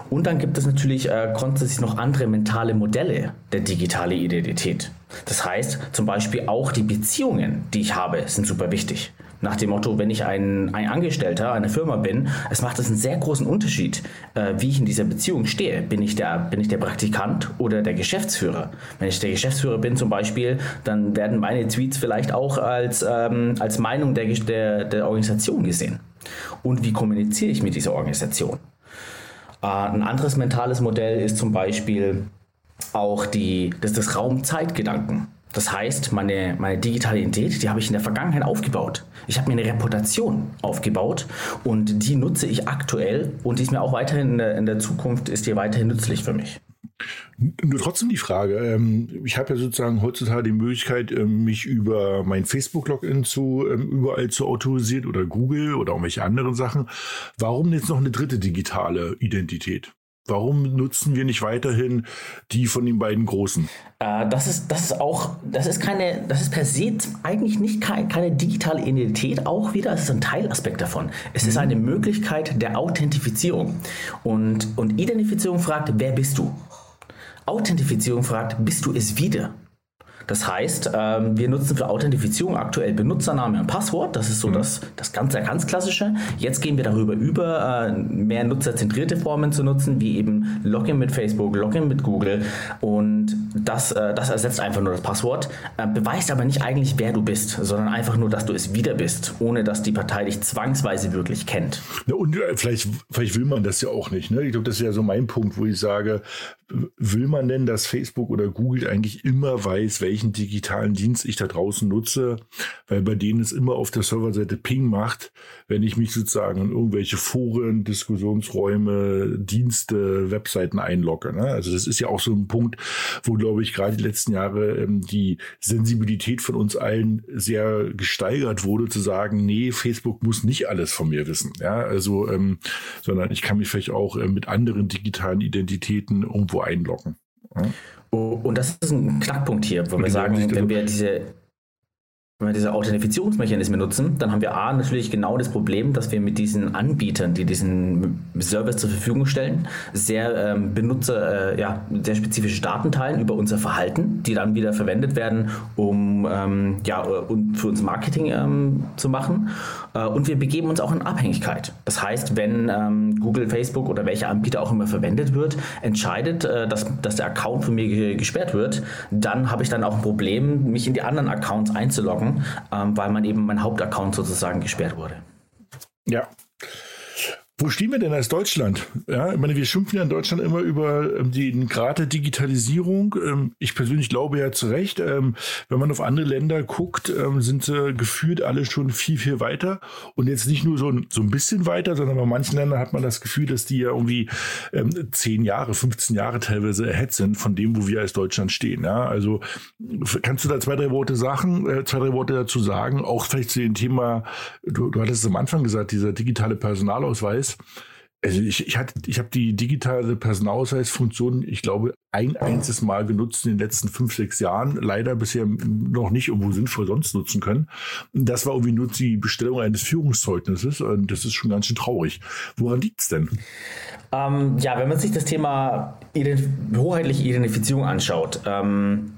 Und dann gibt es natürlich äh, grundsätzlich noch andere mentale Modelle der digitalen Identität. Das heißt, zum Beispiel auch die Beziehungen, die ich habe, sind super wichtig. Nach dem Motto, wenn ich ein, ein Angestellter einer Firma bin, es macht es einen sehr großen Unterschied, äh, wie ich in dieser Beziehung stehe. Bin ich, der, bin ich der Praktikant oder der Geschäftsführer? Wenn ich der Geschäftsführer bin zum Beispiel, dann werden meine Tweets vielleicht auch als, ähm, als Meinung der, der, der Organisation gesehen. Und wie kommuniziere ich mit dieser Organisation? Äh, ein anderes mentales Modell ist zum Beispiel auch die, das, das Raum-Zeit-Gedanken. Das heißt, meine, meine digitale Identität, die habe ich in der Vergangenheit aufgebaut. Ich habe mir eine Reputation aufgebaut und die nutze ich aktuell und die ist mir auch weiterhin in der, in der Zukunft, ist die weiterhin nützlich für mich. Nur trotzdem die Frage, ähm, ich habe ja sozusagen heutzutage die Möglichkeit, ähm, mich über mein Facebook-Login zu ähm, überall zu autorisieren oder Google oder irgendwelche anderen Sachen. Warum jetzt noch eine dritte digitale Identität? Warum nutzen wir nicht weiterhin die von den beiden Großen? Äh, das, ist, das ist auch, das ist keine, das ist per se eigentlich nicht keine, keine digitale Identität, auch wieder, es ist ein Teilaspekt davon. Es mhm. ist eine Möglichkeit der Authentifizierung. Und, und Identifizierung fragt, wer bist du? Authentifizierung fragt, bist du es wieder? Das heißt, ähm, wir nutzen für Authentifizierung aktuell Benutzername und Passwort. Das ist so mhm. das, das ganz, ganz klassische. Jetzt gehen wir darüber über, äh, mehr nutzerzentrierte Formen zu nutzen, wie eben Login mit Facebook, Login mit Google. Und das, äh, das ersetzt einfach nur das Passwort, äh, beweist aber nicht eigentlich, wer du bist, sondern einfach nur, dass du es wieder bist, ohne dass die Partei dich zwangsweise wirklich kennt. Ja, und vielleicht, vielleicht will man das ja auch nicht. Ne? Ich glaube, das ist ja so mein Punkt, wo ich sage, will man denn, dass Facebook oder Google eigentlich immer weiß, welchen digitalen Dienst ich da draußen nutze, weil bei denen es immer auf der Serverseite Ping macht, wenn ich mich sozusagen in irgendwelche Foren, Diskussionsräume, Dienste, Webseiten einlogge. Ne? Also das ist ja auch so ein Punkt, wo, glaube ich, gerade die letzten Jahre ähm, die Sensibilität von uns allen sehr gesteigert wurde, zu sagen, nee, Facebook muss nicht alles von mir wissen. Ja, also, ähm, sondern ich kann mich vielleicht auch äh, mit anderen digitalen Identitäten irgendwo einloggen. Ja. Oh, und das ist ein Knackpunkt hier, wo wir sagen, wenn wir diese wenn wir diese Authentifizierungsmechanismen nutzen, dann haben wir A natürlich genau das Problem, dass wir mit diesen Anbietern, die diesen Service zur Verfügung stellen, sehr ähm, Benutzer, äh, ja, sehr spezifische Daten teilen über unser Verhalten, die dann wieder verwendet werden, um ähm, ja, um für uns Marketing ähm, zu machen. Äh, und wir begeben uns auch in Abhängigkeit. Das heißt, wenn ähm, Google, Facebook oder welcher Anbieter auch immer verwendet wird, entscheidet, äh, dass, dass der Account von mir gesperrt wird, dann habe ich dann auch ein Problem, mich in die anderen Accounts einzuloggen ähm, weil man eben mein Hauptaccount sozusagen gesperrt wurde. Ja, wo stehen wir denn als Deutschland? Ja, ich meine, wir schimpfen ja in Deutschland immer über ähm, den Grad der Digitalisierung. Ähm, ich persönlich glaube ja zu Recht, ähm, wenn man auf andere Länder guckt, sind sie gefühlt alle schon viel, viel weiter. Und jetzt nicht nur so ein, so ein bisschen weiter, sondern bei manchen Ländern hat man das Gefühl, dass die ja irgendwie 10 Jahre, 15 Jahre teilweise ahead sind von dem, wo wir als Deutschland stehen. Ja, also kannst du da zwei, drei Worte sagen, äh, zwei, drei Worte dazu sagen? Auch vielleicht zu dem Thema, du, du hattest es am Anfang gesagt, dieser digitale Personalausweis. Also ich, ich, hatte, ich habe die digitale Personalausweisfunktion, ich glaube, ein einziges Mal genutzt in den letzten fünf, sechs Jahren. Leider bisher noch nicht irgendwo sinnvoll sonst nutzen können. Das war irgendwie nur die Bestellung eines Führungszeugnisses und das ist schon ganz schön traurig. Woran liegt es denn? Ähm, ja, wenn man sich das Thema Identif hoheitliche Identifizierung anschaut, ähm,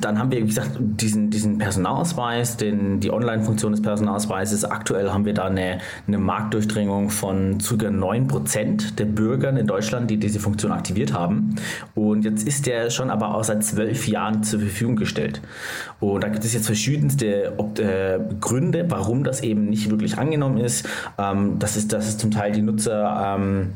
dann haben wir, wie gesagt, diesen, diesen Personalausweis, den, die Online-Funktion des Personalausweises. Aktuell haben wir da eine, eine Marktdurchdringung von ca. 9% der Bürger in Deutschland, die diese Funktion aktiviert haben. Und jetzt ist der schon aber auch seit zwölf Jahren zur Verfügung gestellt. Und da gibt es jetzt verschiedenste äh, Gründe, warum das eben nicht wirklich angenommen ist. Ähm, das ist, dass es zum Teil die Nutzer ähm,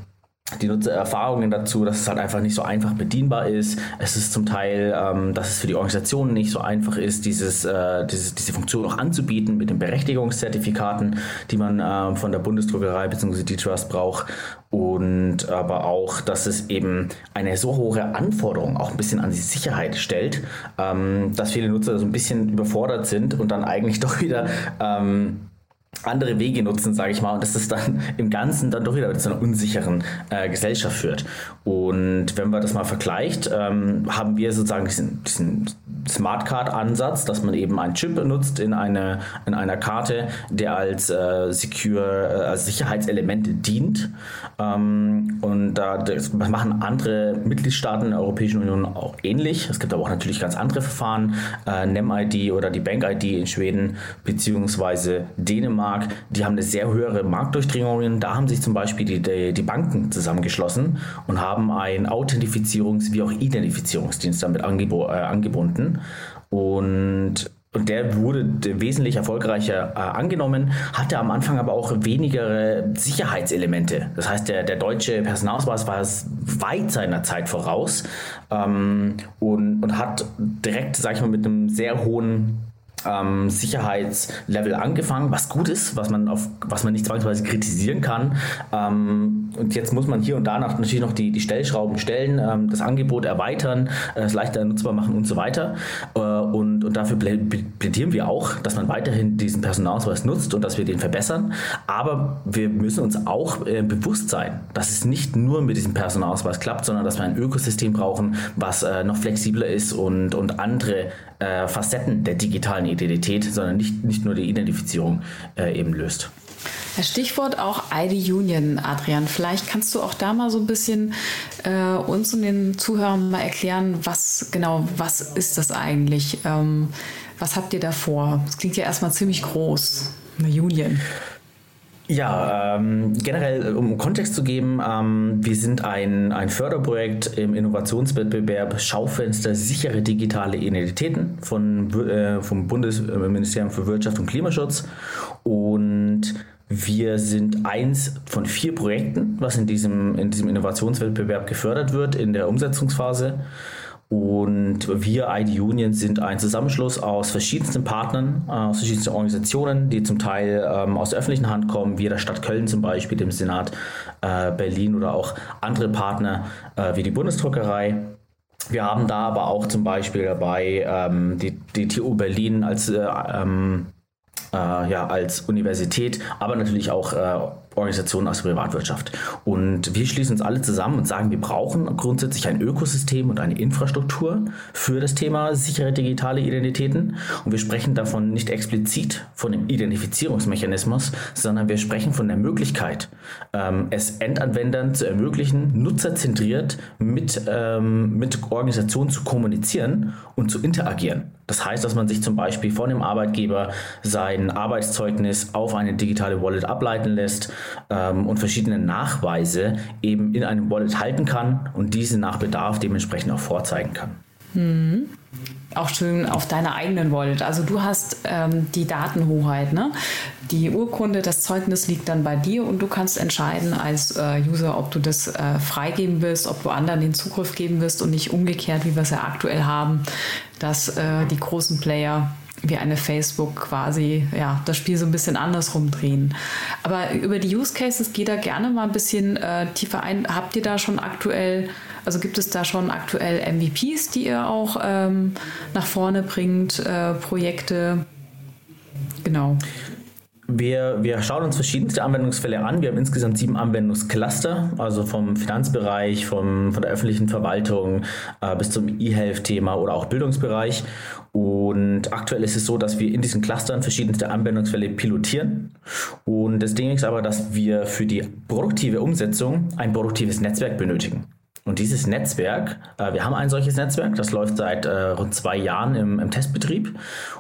die Nutzererfahrungen dazu, dass es halt einfach nicht so einfach bedienbar ist. Es ist zum Teil, ähm, dass es für die Organisationen nicht so einfach ist, dieses, äh, dieses, diese Funktion auch anzubieten mit den Berechtigungszertifikaten, die man äh, von der Bundesdruckerei bzw. die Trust braucht. Und aber auch, dass es eben eine so hohe Anforderung auch ein bisschen an die Sicherheit stellt, ähm, dass viele Nutzer so ein bisschen überfordert sind und dann eigentlich [laughs] doch wieder ähm, andere Wege nutzen, sage ich mal, und dass das dann [laughs] im Ganzen dann doch wieder zu einer unsicheren äh, Gesellschaft führt. Und wenn man das mal vergleicht, ähm, haben wir sozusagen diesen, diesen Smart Card-Ansatz, dass man eben einen Chip benutzt in, eine, in einer Karte, der als äh, Secure, äh, als Sicherheitselement dient. Ähm, und da das machen andere Mitgliedstaaten der Europäischen Union auch ähnlich. Es gibt aber auch natürlich ganz andere Verfahren, äh, NEM-ID oder die Bank-ID in Schweden beziehungsweise Dänemark Dänemark, die haben eine sehr höhere Marktdurchdringung. Da haben sich zum Beispiel die, die, die Banken zusammengeschlossen und haben einen Authentifizierungs- wie auch Identifizierungsdienst damit angebo äh, angebunden. Und und der wurde wesentlich erfolgreicher äh, angenommen, hatte am Anfang aber auch weniger Sicherheitselemente. Das heißt, der, der deutsche Personalausweis war weit seiner Zeit voraus ähm, und, und hat direkt, sag ich mal, mit einem sehr hohen ähm, Sicherheitslevel angefangen, was gut ist, was man auf, was man nicht zwangsweise kritisieren kann. Ähm, und jetzt muss man hier und da natürlich noch die, die Stellschrauben stellen, ähm, das Angebot erweitern, äh, es leichter nutzbar machen und so weiter. Äh, und, und dafür plädieren wir auch, dass man weiterhin diesen Personalausweis nutzt und dass wir den verbessern. Aber wir müssen uns auch äh, bewusst sein, dass es nicht nur mit diesem Personalausweis klappt, sondern dass wir ein Ökosystem brauchen, was äh, noch flexibler ist und, und andere äh, Facetten der digitalen Identität, sondern nicht, nicht nur die Identifizierung äh, eben löst. Stichwort auch ID Union, Adrian. Vielleicht kannst du auch da mal so ein bisschen äh, uns und den Zuhörern mal erklären, was genau, was ist das eigentlich? Ähm, was habt ihr da vor? Das klingt ja erstmal ziemlich groß, eine Union. Ja, ähm, generell, um Kontext zu geben, ähm, wir sind ein, ein Förderprojekt im Innovationswettbewerb Schaufenster sichere digitale Identitäten von, äh, vom Bundesministerium für Wirtschaft und Klimaschutz. Und wir sind eins von vier Projekten, was in diesem, in diesem Innovationswettbewerb gefördert wird in der Umsetzungsphase. Und wir, ID Union, sind ein Zusammenschluss aus verschiedensten Partnern, äh, aus verschiedensten Organisationen, die zum Teil ähm, aus der öffentlichen Hand kommen, wie der Stadt Köln zum Beispiel, dem Senat äh, Berlin oder auch andere Partner äh, wie die Bundesdruckerei. Wir haben da aber auch zum Beispiel dabei ähm, die, die TU Berlin als, äh, ähm, äh, ja, als Universität, aber natürlich auch äh, Organisationen aus der Privatwirtschaft. Und wir schließen uns alle zusammen und sagen, wir brauchen grundsätzlich ein Ökosystem und eine Infrastruktur für das Thema sichere digitale Identitäten. Und wir sprechen davon nicht explizit von dem Identifizierungsmechanismus, sondern wir sprechen von der Möglichkeit, ähm, es Endanwendern zu ermöglichen, nutzerzentriert mit, ähm, mit Organisationen zu kommunizieren und zu interagieren. Das heißt, dass man sich zum Beispiel von dem Arbeitgeber sein Arbeitszeugnis auf eine digitale Wallet ableiten lässt ähm, und verschiedene Nachweise eben in einem Wallet halten kann und diese nach Bedarf dementsprechend auch vorzeigen kann. Mhm. Auch schön auf deiner eigenen Wallet. Also du hast ähm, die Datenhoheit. Ne? Die Urkunde, das Zeugnis liegt dann bei dir und du kannst entscheiden als äh, User, ob du das äh, freigeben willst, ob du anderen den Zugriff geben wirst und nicht umgekehrt, wie wir es ja aktuell haben, dass äh, die großen Player wie eine Facebook quasi ja, das Spiel so ein bisschen andersrum drehen. Aber über die Use Cases geht da gerne mal ein bisschen äh, tiefer ein. Habt ihr da schon aktuell, also gibt es da schon aktuell MVPs, die ihr auch ähm, nach vorne bringt, äh, Projekte? Genau. wir, wir schauen uns verschiedenste Anwendungsfälle an. Wir haben insgesamt sieben Anwendungscluster, also vom Finanzbereich, vom, von der öffentlichen Verwaltung äh, bis zum E-Health-Thema oder auch Bildungsbereich. Und aktuell ist es so, dass wir in diesen Clustern verschiedenste Anwendungsfälle pilotieren. Und das Ding ist aber, dass wir für die produktive Umsetzung ein produktives Netzwerk benötigen. Und dieses Netzwerk, äh, wir haben ein solches Netzwerk, das läuft seit äh, rund zwei Jahren im, im, Testbetrieb.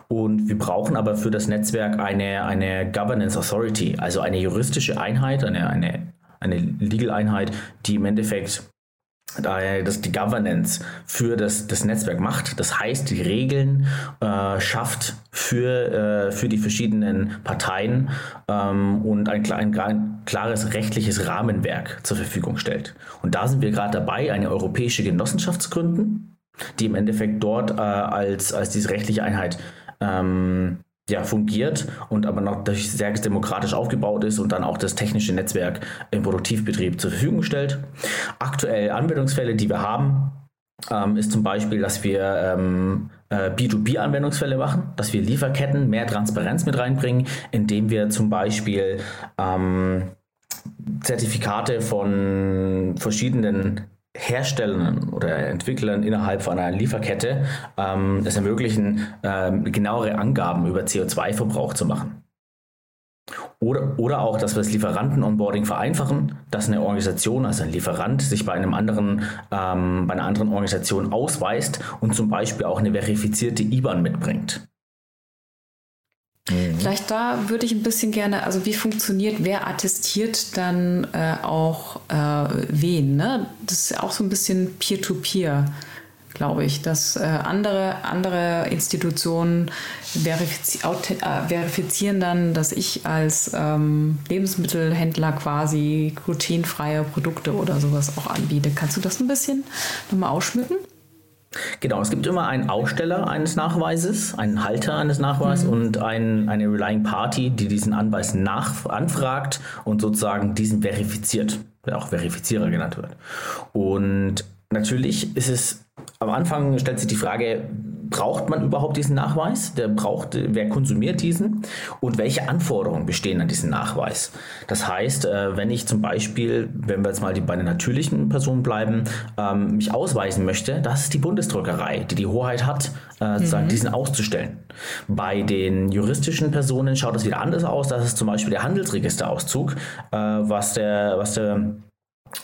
Und wir brauchen aber für das Netzwerk eine, eine Governance Authority, also eine juristische Einheit, eine, eine, eine Legal-Einheit, die im Endeffekt das die Governance für das, das Netzwerk macht. Das heißt, die Regeln äh, schafft für, äh, für die verschiedenen Parteien ähm, und ein, ein, ein, klares rechtliches Rahmenwerk zur Verfügung stellt. Und da sind wir gerade dabei, eine europäische Genossenschaft zu gründen, die im Endeffekt dort äh, als, als diese rechtliche Einheit ähm, ja, fungiert und aber noch sehr demokratisch aufgebaut ist und dann auch das technische Netzwerk im Produktivbetrieb zur Verfügung stellt. Aktuell Anwendungsfälle, die wir haben, ähm, ist zum Beispiel, dass wir ähm, äh, B2B-Anwendungsfälle machen, dass wir Lieferketten mehr Transparenz mit reinbringen, indem wir zum Beispiel ähm, Zertifikate von verschiedenen Herstellern oder Entwicklern innerhalb von einer Lieferkette ähm, es ermöglichen, ähm, genauere Angaben über CO2-Verbrauch zu machen. Oder, oder auch, dass wir das Lieferanten-Onboarding vereinfachen, dass eine Organisation, also ein Lieferant, sich bei einem anderen, ähm, bei einer anderen Organisation ausweist und zum Beispiel auch eine verifizierte IBAN mitbringt. Mhm. Vielleicht da würde ich ein bisschen gerne, also wie funktioniert, wer attestiert dann äh, auch äh, wen? Ne? Das ist auch so ein bisschen Peer-to-Peer, glaube ich, dass äh, andere, andere Institutionen verifiz äh, verifizieren dann, dass ich als ähm, Lebensmittelhändler quasi glutenfreie Produkte oder sowas auch anbiete. Kannst du das ein bisschen nochmal ausschmücken? Genau, es gibt immer einen Aussteller eines Nachweises, einen Halter eines Nachweises mhm. und ein, eine Relying Party, die diesen Anweis nach, anfragt und sozusagen diesen verifiziert, der auch Verifizierer genannt wird. Und natürlich ist es, am Anfang stellt sich die Frage, braucht man überhaupt diesen Nachweis? Der braucht, wer konsumiert diesen? Und welche Anforderungen bestehen an diesen Nachweis? Das heißt, äh, wenn ich zum Beispiel, wenn wir jetzt mal bei einer natürlichen Person bleiben, ähm, mich ausweisen möchte, das ist die Bundesdruckerei, die die Hoheit hat, äh, mhm. diesen auszustellen. Bei den juristischen Personen schaut es wieder anders aus. Das ist zum Beispiel der Handelsregisterauszug, äh, was der, was der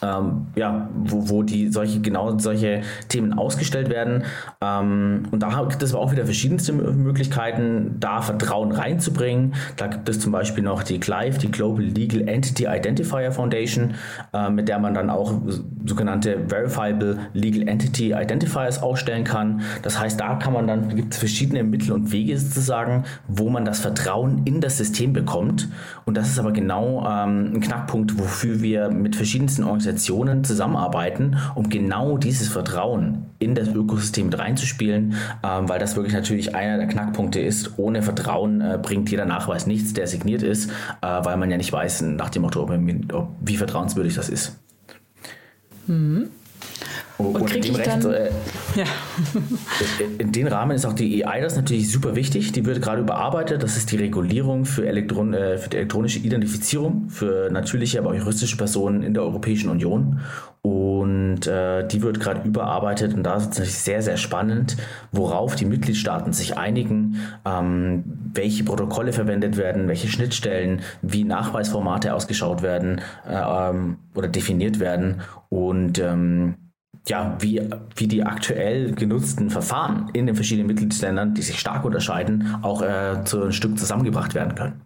ähm, ja, wo, wo die solche genau solche Themen ausgestellt werden. Ähm, und da gibt es aber auch wieder verschiedenste Möglichkeiten, da Vertrauen reinzubringen. Da gibt es zum Beispiel noch die GLIFE, die Global Legal Entity Identifier Foundation, äh, mit der man dann auch sogenannte Verifiable Legal Entity Identifiers ausstellen kann. Das heißt, da kann man dann, gibt es verschiedene Mittel und Wege sozusagen, wo man das Vertrauen in das System bekommt. Und das ist aber genau ähm, ein Knackpunkt, wofür wir mit verschiedensten Organisationen Organisationen zusammenarbeiten, um genau dieses Vertrauen in das Ökosystem mit reinzuspielen, ähm, weil das wirklich natürlich einer der Knackpunkte ist. Ohne Vertrauen äh, bringt jeder Nachweis nichts, der signiert ist, äh, weil man ja nicht weiß nach dem Motto, ob, ob, wie vertrauenswürdig das ist. Mhm. Und, und in, dem Recht, äh, ja. [laughs] in dem Rahmen ist auch die EI das natürlich super wichtig. Die wird gerade überarbeitet. Das ist die Regulierung für, Elektron, äh, für die elektronische Identifizierung für natürliche, aber auch juristische Personen in der Europäischen Union. Und äh, die wird gerade überarbeitet und da ist es natürlich sehr, sehr spannend, worauf die Mitgliedstaaten sich einigen, ähm, welche Protokolle verwendet werden, welche Schnittstellen, wie Nachweisformate ausgeschaut werden äh, ähm, oder definiert werden. Und ähm, ja, wie, wie die aktuell genutzten Verfahren in den verschiedenen Mitgliedsländern, die sich stark unterscheiden, auch äh, zu ein Stück zusammengebracht werden können.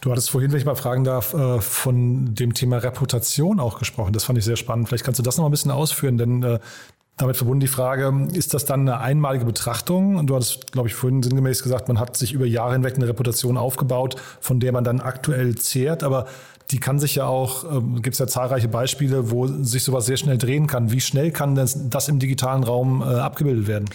Du hattest vorhin, wenn ich mal fragen darf, äh, von dem Thema Reputation auch gesprochen. Das fand ich sehr spannend. Vielleicht kannst du das noch ein bisschen ausführen, denn äh, damit verbunden die Frage, ist das dann eine einmalige Betrachtung? Und du hattest, glaube ich, vorhin sinngemäß gesagt, man hat sich über Jahre hinweg eine Reputation aufgebaut, von der man dann aktuell zehrt. Aber die kann sich ja auch, äh, gibt es ja zahlreiche Beispiele, wo sich sowas sehr schnell drehen kann. Wie schnell kann das, das im digitalen Raum äh, abgebildet werden?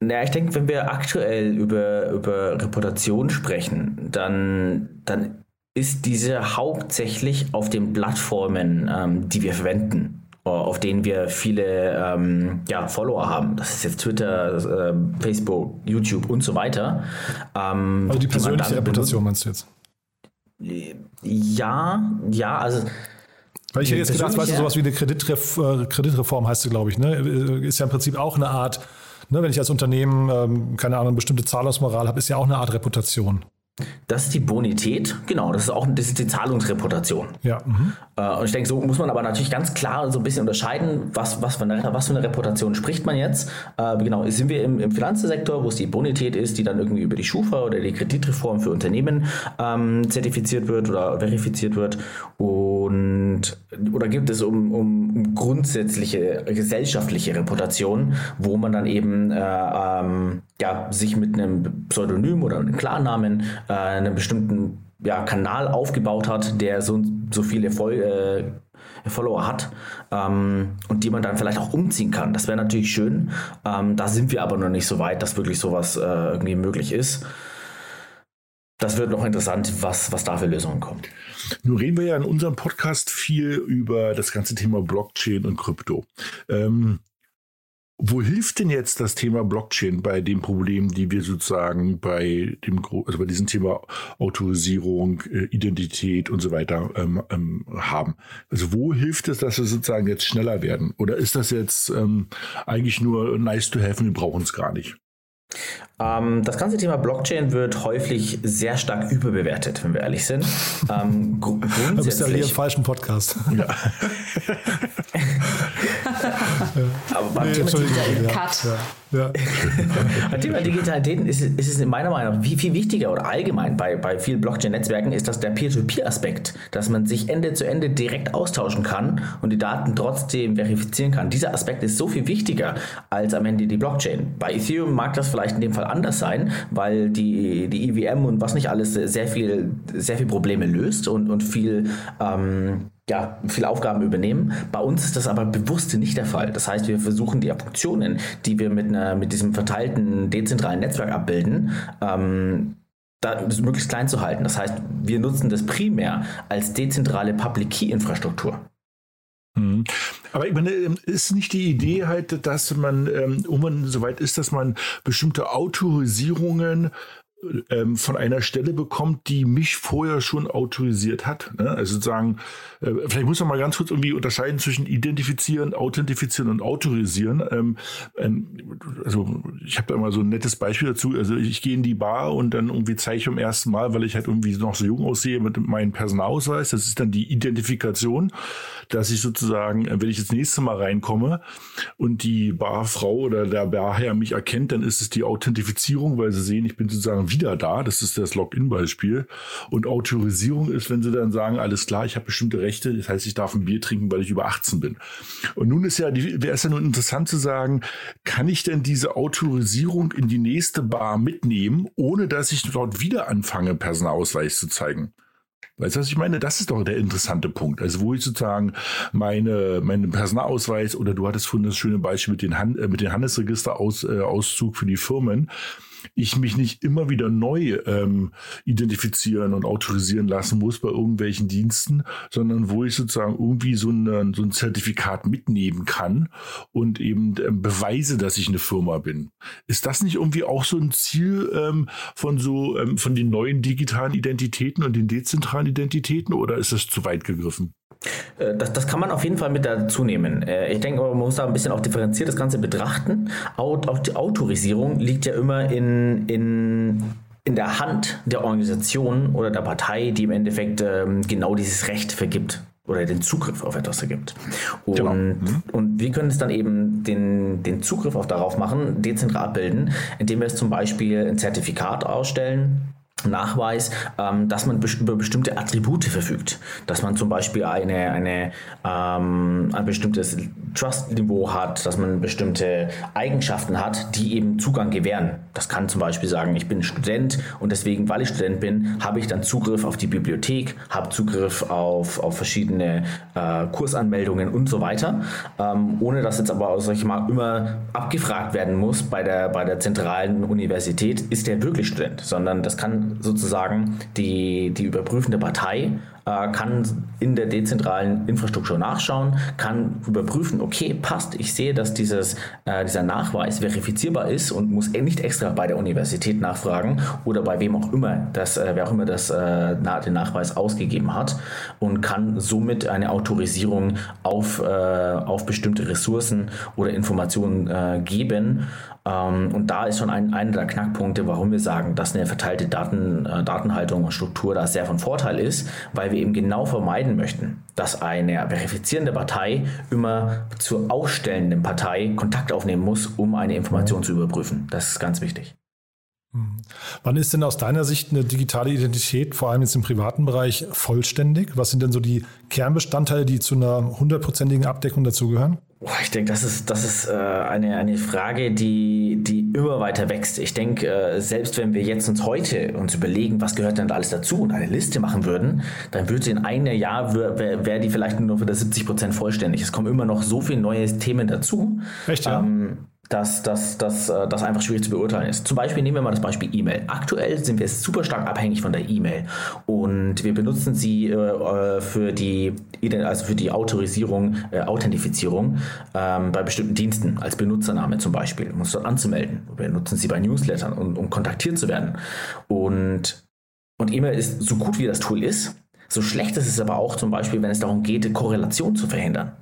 Naja, ich denke, wenn wir aktuell über, über Reputation sprechen, dann, dann ist diese hauptsächlich auf den Plattformen, ähm, die wir verwenden, auf denen wir viele ähm, ja, Follower haben. Das ist jetzt Twitter, äh, Facebook, YouTube und so weiter. Ähm, also die persönliche die Reputation meinst du jetzt? Ja, ja, also weil ich hätte jetzt gedacht, weißt du, sowas wie eine Kreditref äh, Kreditreform heißt sie, glaube ich, ne? Ist ja im Prinzip auch eine Art, ne, wenn ich als Unternehmen, ähm, keine Ahnung, eine bestimmte Zahlungsmoral habe, ist ja auch eine Art Reputation. Das ist die Bonität, genau, das ist auch das ist die Zahlungsreputation. Ja. Mhm. und ich denke, so muss man aber natürlich ganz klar so ein bisschen unterscheiden, was, was, für, eine, was für eine Reputation spricht man jetzt. Äh, genau, sind wir im, im Finanzsektor, wo es die Bonität ist, die dann irgendwie über die Schufa oder die Kreditreform für Unternehmen ähm, zertifiziert wird oder verifiziert wird. Und oder gibt es um, um, um grundsätzliche gesellschaftliche Reputation, wo man dann eben äh, ähm, ja, sich mit einem Pseudonym oder einem Klarnamen äh, einen bestimmten ja, Kanal aufgebaut hat, der so, so viele Voll, äh, Follower hat ähm, und die man dann vielleicht auch umziehen kann. Das wäre natürlich schön. Ähm, da sind wir aber noch nicht so weit, dass wirklich sowas äh, irgendwie möglich ist. Das wird noch interessant, was, was da für Lösungen kommen. Nun reden wir ja in unserem Podcast viel über das ganze Thema Blockchain und Krypto. Ähm, wo hilft denn jetzt das Thema Blockchain bei den Problemen, die wir sozusagen bei dem, also bei diesem Thema Autorisierung, äh, Identität und so weiter ähm, ähm, haben? Also wo hilft es, dass wir sozusagen jetzt schneller werden? Oder ist das jetzt ähm, eigentlich nur nice to have wir brauchen es gar nicht? Ähm, das ganze Thema Blockchain wird häufig sehr stark überbewertet, wenn wir ehrlich sind. [laughs] Ähm, grundsätzlich. Du bist ja hier im falschen Podcast. [laughs] Ja. [laughs] Aber beim nee, Thema Digitalität, ja. Ja. beim Thema Digitalität ist, ist, es in meiner Meinung nach viel, viel wichtiger oder allgemein bei, bei vielen Blockchain-Netzwerken ist das der Peer-to-Peer-Aspekt, dass man sich Ende zu Ende direkt austauschen kann und die Daten trotzdem verifizieren kann. Dieser Aspekt ist so viel wichtiger als am Ende die Blockchain. Bei Ethereum mag das vielleicht in dem Fall anders sein, weil die, die EVM und was nicht alles sehr viel, sehr viel Probleme löst und, und viel, ähm, ja, viele Aufgaben übernehmen. Bei uns ist das aber bewusst nicht der Fall. Das heißt, wir versuchen die Funktionen, die wir mit, einer, mit diesem verteilten dezentralen Netzwerk abbilden, ähm, da, möglichst klein zu halten. Das heißt, wir nutzen das primär als dezentrale Public Key Infrastruktur. Mhm. Aber ich meine, ähm, ist nicht die Idee halt, dass man, ähm, um man soweit ist, dass man bestimmte Autorisierungen ähm, von einer Stelle bekommt, die mich vorher schon autorisiert hat. Ne? Also sozusagen, äh, vielleicht muss man mal ganz kurz irgendwie unterscheiden zwischen identifizieren, authentifizieren und autorisieren. Also ich habe da immer so ein nettes Beispiel dazu. Also ich gehe in die Bar und dann irgendwie zeige ich zum ersten Mal, weil ich halt irgendwie noch so jung aussehe mit meinem Personalausweis. Das ist dann die Identifikation, dass ich sozusagen, äh, wenn ich das nächste Mal reinkomme und die Barfrau oder der Barherr mich erkennt, dann ist es die Authentifizierung, weil sie sehen, ich bin sozusagen wieder da. Das ist das Login-Beispiel. Und Autorisierung ist, wenn sie dann sagen, alles klar, ich habe bestimmte Rechte, das heißt, ich darf ein Bier trinken, weil ich über 18 bin. Und nun ist ja, wäre es ja nun interessant zu sagen, kann ich denn diese Autorisierung in die nächste Bar mitnehmen, ohne dass ich dort wieder anfange, Personalausweis zu zeigen? Weißt du, was ich meine? Das ist doch der interessante Punkt. Also, wo ich sozusagen meine, meinen Personalausweis oder du hattest vorhin das schöne Beispiel mit den, Han äh, mit den Handelsregister-Auszug äh, für die Firmen ich mich nicht immer wieder neu ähm, identifizieren und autorisieren lassen muss bei irgendwelchen Diensten, sondern wo ich sozusagen irgendwie so, eine, so ein Zertifikat mitnehmen kann und eben ähm, beweise, dass ich eine Firma bin. Ist das nicht irgendwie auch so ein Ziel ähm, von so ähm, von den neuen digitalen Identitäten und den dezentralen Identitäten oder ist das zu weit gegriffen? Äh, das, das kann man auf jeden Fall mit dazu nehmen. Äh, ich denke, man muss da ein bisschen auch differenziert das Ganze betrachten. Auch die Autorisierung liegt ja immer in, in, in der Hand der Organisation oder der Partei, die im Endeffekt ähm, genau dieses Recht vergibt oder den Zugriff auf etwas ergibt. Und, genau. mhm. und wir können es dann eben den, den Zugriff auf darauf machen, dezentral abbilden, indem wir es zum Beispiel ein Zertifikat ausstellen Nachweis, ähm, dass man über bestimmte Attribute verfügt, dass man zum Beispiel eine, eine, ähm, ein bestimmtes Trust-Niveau hat, dass man bestimmte Eigenschaften hat, die eben Zugang gewähren. Das kann zum Beispiel sagen, ich bin Student und deswegen, weil ich Student bin, habe ich dann Zugriff auf die Bibliothek, habe Zugriff auf, auf verschiedene äh, Kursanmeldungen und so weiter, ähm, ohne dass jetzt aber, sag ich mal, immer abgefragt werden muss bei der, bei der zentralen Universität, ist der wirklich Student, sondern das kann sozusagen die, die überprüfende Partei kann in der dezentralen Infrastruktur nachschauen, kann überprüfen, okay, passt, ich sehe, dass dieses, äh, dieser Nachweis verifizierbar ist und muss nicht extra bei der Universität nachfragen oder bei wem auch immer, das, äh, wer auch immer das, äh, den Nachweis ausgegeben hat und kann somit eine Autorisierung auf, äh, auf bestimmte Ressourcen oder Informationen äh, geben. Ähm, und da ist schon ein, einer der Knackpunkte, warum wir sagen, dass eine verteilte Daten, äh, Datenhaltung und Struktur da sehr von Vorteil ist, weil wir eben genau vermeiden möchten, dass eine verifizierende Partei immer zur ausstellenden Partei Kontakt aufnehmen muss, um eine Information zu überprüfen. Das ist ganz wichtig. Hm. Wann ist denn aus deiner Sicht eine digitale Identität, vor allem jetzt im privaten Bereich, vollständig? Was sind denn so die Kernbestandteile, die zu einer hundertprozentigen Abdeckung dazugehören? Ich denke, das ist, das ist äh, eine, eine Frage, die, die immer weiter wächst. Ich denke, äh, selbst wenn wir jetzt uns heute uns überlegen, was gehört denn da alles dazu und eine Liste machen würden, dann würde sie in einem Jahr, wäre wär die vielleicht nur für 70 Prozent vollständig. Es kommen immer noch so viele neue Themen dazu. Echt, ja? Ähm, dass das dass, dass einfach schwierig zu beurteilen ist. Zum Beispiel nehmen wir mal das Beispiel E-Mail. Aktuell sind wir super stark abhängig von der E-Mail und wir benutzen sie äh, für die also für die Autorisierung, äh, Authentifizierung ähm, bei bestimmten Diensten als Benutzername zum Beispiel, um uns dort anzumelden. Wir nutzen sie bei Newslettern, um, um kontaktiert zu werden. Und und E-Mail ist so gut wie das Tool ist, so schlecht ist es aber auch zum Beispiel, wenn es darum geht, Korrelation zu verhindern.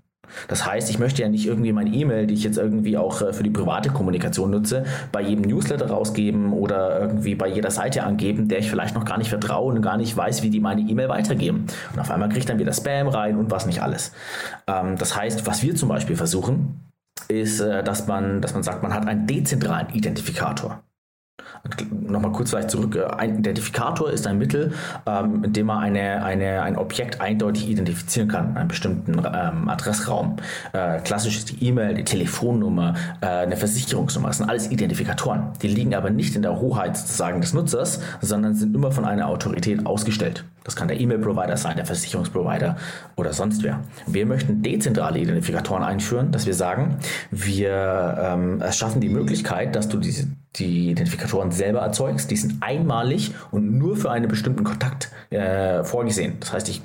Das heißt, ich möchte ja nicht irgendwie meine E-Mail, die ich jetzt irgendwie auch äh, für die private Kommunikation nutze, bei jedem Newsletter rausgeben oder irgendwie bei jeder Seite angeben, der ich vielleicht noch gar nicht vertraue und gar nicht weiß, wie die meine E-Mail weitergeben. Und auf einmal kriege ich dann wieder Spam rein und was nicht alles. Ähm, das heißt, was wir zum Beispiel versuchen, ist, äh, dass man, dass man sagt, man hat einen dezentralen Identifikator. Nochmal kurz vielleicht zurück. Äh, ein Identifikator ist ein Mittel, ähm, mit dem man eine, eine, ein Objekt eindeutig identifizieren kann, einen bestimmten ähm, Adressraum. Äh, klassisch ist die E-Mail, die Telefonnummer, äh, eine Versicherungsnummer. Das sind alles Identifikatoren. Die liegen aber nicht in der Hoheit sozusagen des Nutzers, sondern sind immer von einer Autorität ausgestellt. Das kann der E-Mail-Provider sein, der Versicherungsprovider oder sonst wer. Wir möchten dezentrale Identifikatoren einführen, dass wir sagen, wir ähm, schaffen die Möglichkeit, dass du diese die Identifikatoren selber erzeugst. Die sind einmalig und nur für einen bestimmten Kontakt äh, vorgesehen. Das heißt, ich,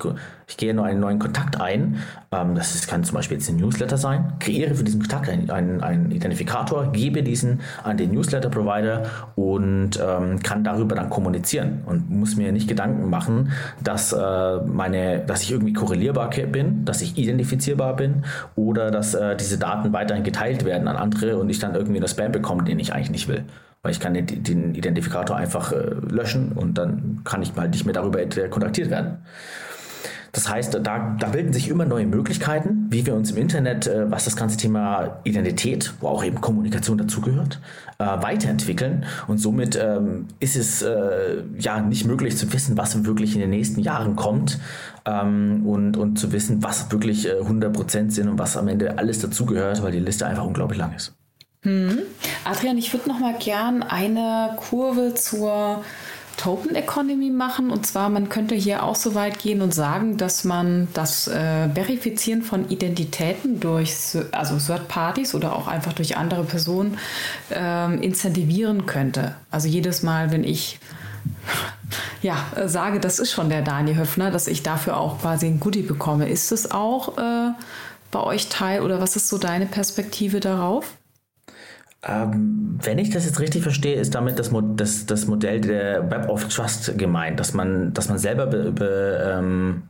ich gehe nur einen neuen Kontakt ein. Ähm, das kann zum Beispiel jetzt ein Newsletter sein. Kreiere für diesen Kontakt einen, einen, Identifikator, gebe diesen an den Newsletter-Provider und ähm, kann darüber dann kommunizieren und muss mir nicht Gedanken machen, dass, äh, meine, dass ich irgendwie korrelierbar bin, dass ich identifizierbar bin oder dass äh, diese Daten weiterhin geteilt werden an andere und ich dann irgendwie eine Spam bekomme, den ich eigentlich nicht will weil ich kann den, den Identifikator einfach äh, löschen und dann kann ich mal nicht mehr darüber kontaktiert werden. Das heißt, da, da bilden sich immer neue Möglichkeiten, wie wir uns im Internet, äh, was das ganze Thema Identität, wo auch eben Kommunikation dazugehört, äh, weiterentwickeln. Und somit ähm, ist es äh, ja nicht möglich zu wissen, was wirklich in den nächsten Jahren kommt ähm, und, und zu wissen, was wirklich äh, 100% sind und was am Ende alles dazugehört, weil die Liste einfach unglaublich lang ist. Hm. Adrian, ich würde noch mal gern eine Kurve zur Token Economy machen. Und zwar, man könnte hier auch so weit gehen und sagen, dass man das äh, Verifizieren von Identitäten durch also Third Parties oder auch einfach durch andere Personen äh, incentivieren könnte. Also jedes Mal, wenn ich [laughs] ja, sage, das ist schon der Daniel Höfner, dass ich dafür auch quasi ein Goodie bekomme. Ist es auch äh, bei euch Teil oder was ist so deine Perspektive darauf? Ähm, wenn ich das jetzt richtig verstehe, ist damit das, das, das Modell der Web of Trust gemeint, dass man, dass man selber be, be, ähm,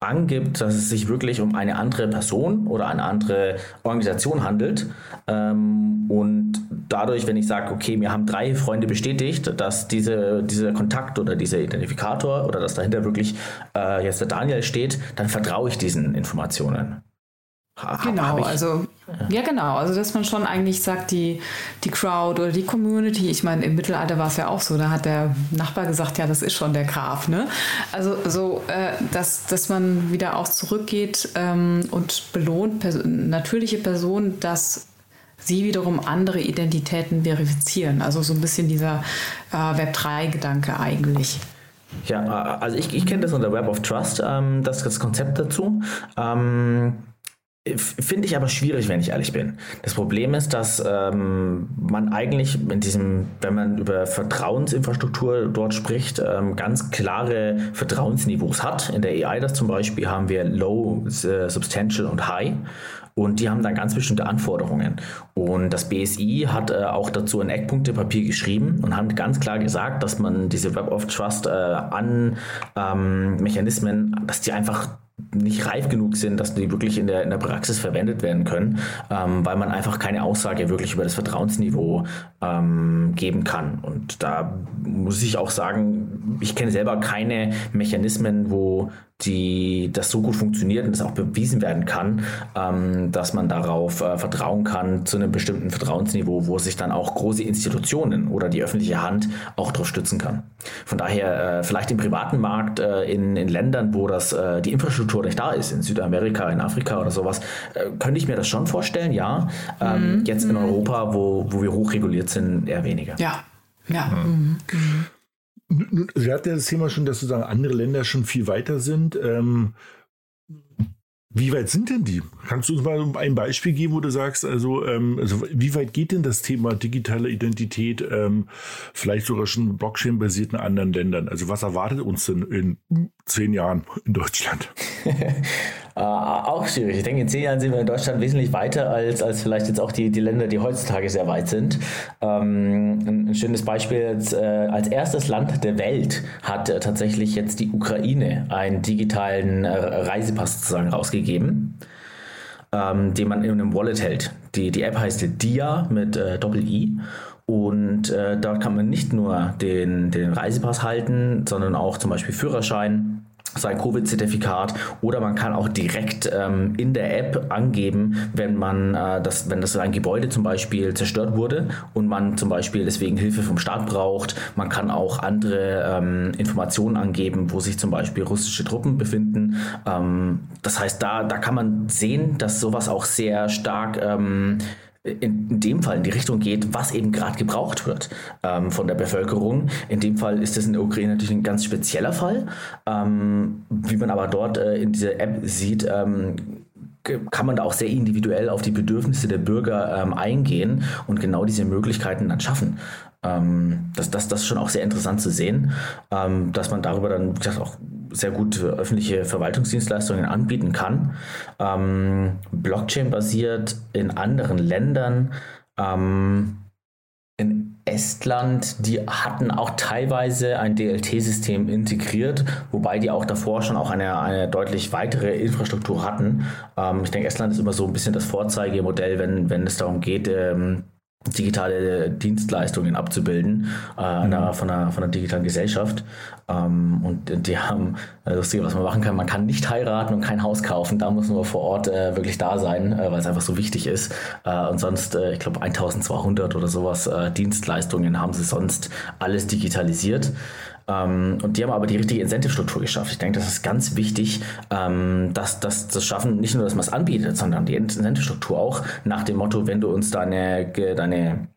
angibt, dass es sich wirklich um eine andere Person oder eine andere Organisation handelt. Ähm, und dadurch, wenn ich sage, okay, wir haben drei Freunde bestätigt, dass diese, dieser Kontakt oder dieser Identifikator oder dass dahinter wirklich äh, jetzt der Daniel steht, dann vertraue ich diesen Informationen. Genau, also ja. genau, also dass man schon eigentlich sagt, die, die Crowd oder die Community, ich meine, im Mittelalter war es ja auch so, da hat der Nachbar gesagt, ja, das ist schon der Graf, ne? Also so, äh, dass, dass man wieder auch zurückgeht ähm, und belohnt pers natürliche Personen, dass sie wiederum andere Identitäten verifizieren. Also so ein bisschen dieser äh, Web3-Gedanke eigentlich. Ja, also ich, ich kenne das unter Web of Trust, ähm, das, das Konzept dazu. Ähm, Finde ich aber schwierig, wenn ich ehrlich bin. Das Problem ist, dass ähm, man eigentlich in diesem, wenn man über Vertrauensinfrastruktur dort spricht, ähm, ganz klare Vertrauensniveaus hat. In der AI das zum Beispiel haben wir Low, äh, Substantial und High. Und die haben dann ganz bestimmte Anforderungen. Und das BSI hat äh, auch dazu ein Eckpunktepapier geschrieben und haben ganz klar gesagt, dass man diese Web of Trust äh, an ähm, Mechanismen, dass die einfach nicht reif genug sind, dass die wirklich in der, in der Praxis verwendet werden können, ähm, weil man einfach keine Aussage wirklich über das Vertrauensniveau ähm, geben kann. Und da muss ich auch sagen, ich kenne selber keine Mechanismen, wo die das so gut funktioniert und das auch bewiesen werden kann, ähm, dass man darauf äh, vertrauen kann zu einem bestimmten Vertrauensniveau, wo sich dann auch große Institutionen oder die öffentliche Hand auch darauf stützen kann. Von daher äh, vielleicht im privaten Markt äh, in, in Ländern, wo das äh, die Infrastruktur nicht da ist, in Südamerika, in Afrika oder sowas, äh, könnte ich mir das schon vorstellen, ja. Ähm, mhm. Jetzt in mhm. Europa, wo, wo wir hochreguliert sind, eher weniger. Ja, ja. Mhm. Mhm. Sie hatten ja das Thema schon, dass sozusagen andere Länder schon viel weiter sind. Ähm, wie weit sind denn die? Kannst du uns mal ein Beispiel geben, wo du sagst, also, ähm, also wie weit geht denn das Thema digitale Identität, ähm, vielleicht sogar schon Blockchain-basiert in anderen Ländern? Also was erwartet uns denn in zehn Jahren in Deutschland? Äh, [laughs] auch schwierig. Ich denke, in zehn Jahren sind wir in Deutschland wesentlich weiter als, als vielleicht jetzt auch die, die Länder, die heutzutage sehr weit sind. Ähm, ein, ein, schönes Beispiel, jetzt, äh, als erstes Land der Welt hat äh, tatsächlich jetzt die Ukraine einen digitalen äh, Reisepass sozusagen rausgegeben. Ähm, den man in einem Wallet hält. Die, die App heißt DIA mit äh, Doppel-I und äh, dort kann man nicht nur den, den Reisepass halten, sondern auch zum Beispiel Führerschein, sein Covid-Zertifikat oder man kann auch direkt ähm, in der App angeben, wenn man äh, das, wenn das ein Gebäude zum Beispiel zerstört wurde und man zum Beispiel deswegen Hilfe vom Staat braucht. Man kann auch andere ähm, Informationen angeben, wo sich zum Beispiel russische Truppen befinden. Ähm, das heißt, da, da kann man sehen, dass sowas auch sehr stark ähm, in dem Fall in die Richtung geht, was eben gerade gebraucht wird ähm, von der Bevölkerung. In dem Fall ist das in der Ukraine natürlich ein ganz spezieller Fall. Ähm, wie man aber dort äh, in dieser App sieht, ähm, kann man da auch sehr individuell auf die Bedürfnisse der Bürger ähm, eingehen und genau diese Möglichkeiten dann schaffen. Ähm, das, das, das ist schon auch sehr interessant zu sehen, ähm, dass man darüber dann, wie gesagt, auch sehr gut öffentliche Verwaltungsdienstleistungen anbieten kann. Ähm, Blockchain-basiert in anderen Ländern. Ähm, in Estland, die hatten auch teilweise ein DLT-System integriert, wobei die auch davor schon auch eine, eine deutlich weitere Infrastruktur hatten. Ähm, ich denke, Estland ist immer so ein bisschen das Vorzeigemodell, wenn, wenn es darum geht, ähm, digitale Dienstleistungen abzubilden äh, mhm. von, einer, von einer digitalen Gesellschaft. Ähm, und die haben, äh, lustig, was man machen kann, man kann nicht heiraten und kein Haus kaufen. Da muss man vor Ort äh, wirklich da sein, äh, weil es einfach so wichtig ist. Äh, und sonst, äh, ich glaube, 1200 oder sowas Dienstleistungen haben sie sonst alles digitalisiert. Ähm, und die haben aber die richtige Incentive-Struktur geschafft. Ich denke, das ist ganz wichtig, ähm, dass das zu schaffen, nicht nur, dass man es anbietet, sondern die Incentive-Struktur auch nach dem Motto, wenn du uns deine, deine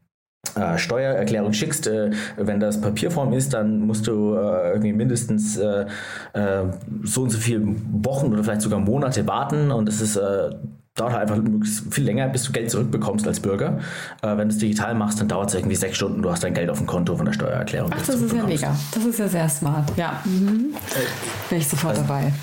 äh, Steuererklärung schickst, äh, wenn das Papierform ist, dann musst du äh, irgendwie mindestens äh, äh, so und so viele Wochen oder vielleicht sogar Monate warten und es ist äh, dauert halt einfach viel länger, bis du Geld zurückbekommst als Bürger. Äh, wenn du es digital machst, dann dauert es irgendwie sechs Stunden, du hast dein Geld auf dem Konto von der Steuererklärung. Ach, das ist ja mega. Das ist ja sehr smart. Ja. Mhm. Bin ich sofort also, dabei.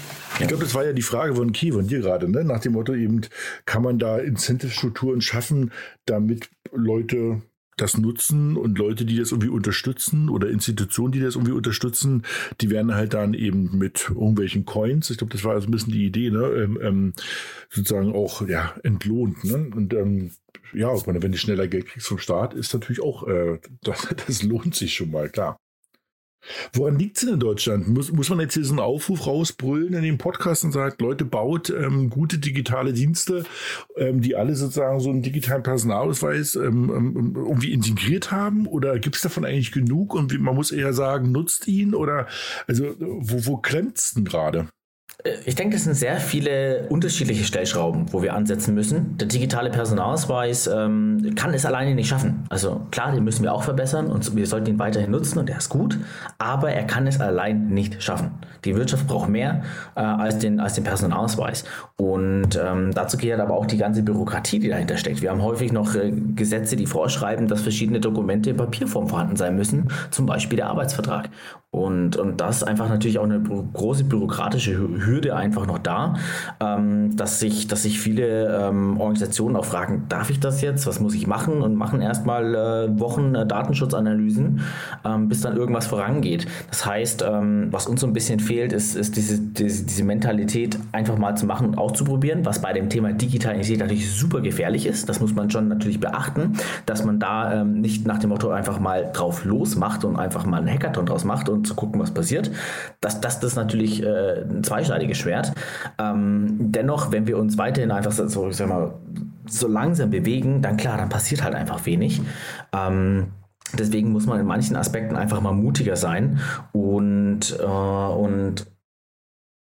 Ich glaube, das war ja die Frage von Key, von dir gerade, ne? nach dem Motto eben, kann man da Incentive-Strukturen schaffen, damit Leute das nutzen und Leute, die das irgendwie unterstützen oder Institutionen, die das irgendwie unterstützen, die werden halt dann eben mit irgendwelchen Coins, ich glaube, das war also ein bisschen die Idee, ne, ähm, ähm, sozusagen auch ja entlohnt. Ne? Und ähm, ja, wenn du schneller Geld kriegst vom Staat, ist natürlich auch, äh, [laughs] das, das lohnt sich schon mal, klar. Woran liegt es denn in Deutschland? Muss, muss man jetzt hier so einen Aufruf rausbrüllen in den Podcast und sagt, Leute, baut ähm, gute digitale Dienste, ähm, die alle sozusagen so einen digitalen Personalausweis ähm, ähm irgendwie integriert haben? Oder gibt es davon eigentlich genug und man muss eher sagen, nutzt ihn? Oder also wo, wo klemmt es denn gerade? Ich denke, das sind sehr viele unterschiedliche Stellschrauben, wo wir ansetzen müssen. Der digitale Personalausweis ähm, kann es alleine nicht schaffen. Also klar, den müssen wir auch verbessern und wir sollten ihn weiterhin nutzen und er ist gut, aber er kann es allein nicht schaffen. Die Wirtschaft braucht mehr äh, als, den, als den Personalausweis. Und ähm, dazu gehört aber auch die ganze Bürokratie, die dahinter steckt. Wir haben häufig noch äh, Gesetze, die vorschreiben, dass verschiedene Dokumente in Papierform vorhanden sein müssen, zum Beispiel der Arbeitsvertrag. Und, und das ist einfach natürlich auch eine große bürokratische Hürde einfach noch da, ähm, dass, sich, dass sich viele ähm, Organisationen auch fragen, darf ich das jetzt? Was muss ich machen? Und machen erstmal äh, Wochen äh, Datenschutzanalysen, ähm, bis dann irgendwas vorangeht. Das heißt, ähm, was uns so ein bisschen fehlt, ist, ist diese, diese, diese Mentalität einfach mal zu machen und auszuprobieren, was bei dem Thema Digitalität natürlich super gefährlich ist. Das muss man schon natürlich beachten, dass man da ähm, nicht nach dem Motto einfach mal drauf losmacht und einfach mal einen Hackathon draus macht und zu gucken, was passiert. Das, das, das ist natürlich äh, ein zweischneidiges Schwert. Ähm, dennoch, wenn wir uns weiterhin einfach so, sag mal, so langsam bewegen, dann klar, dann passiert halt einfach wenig. Ähm, deswegen muss man in manchen Aspekten einfach mal mutiger sein und, äh, und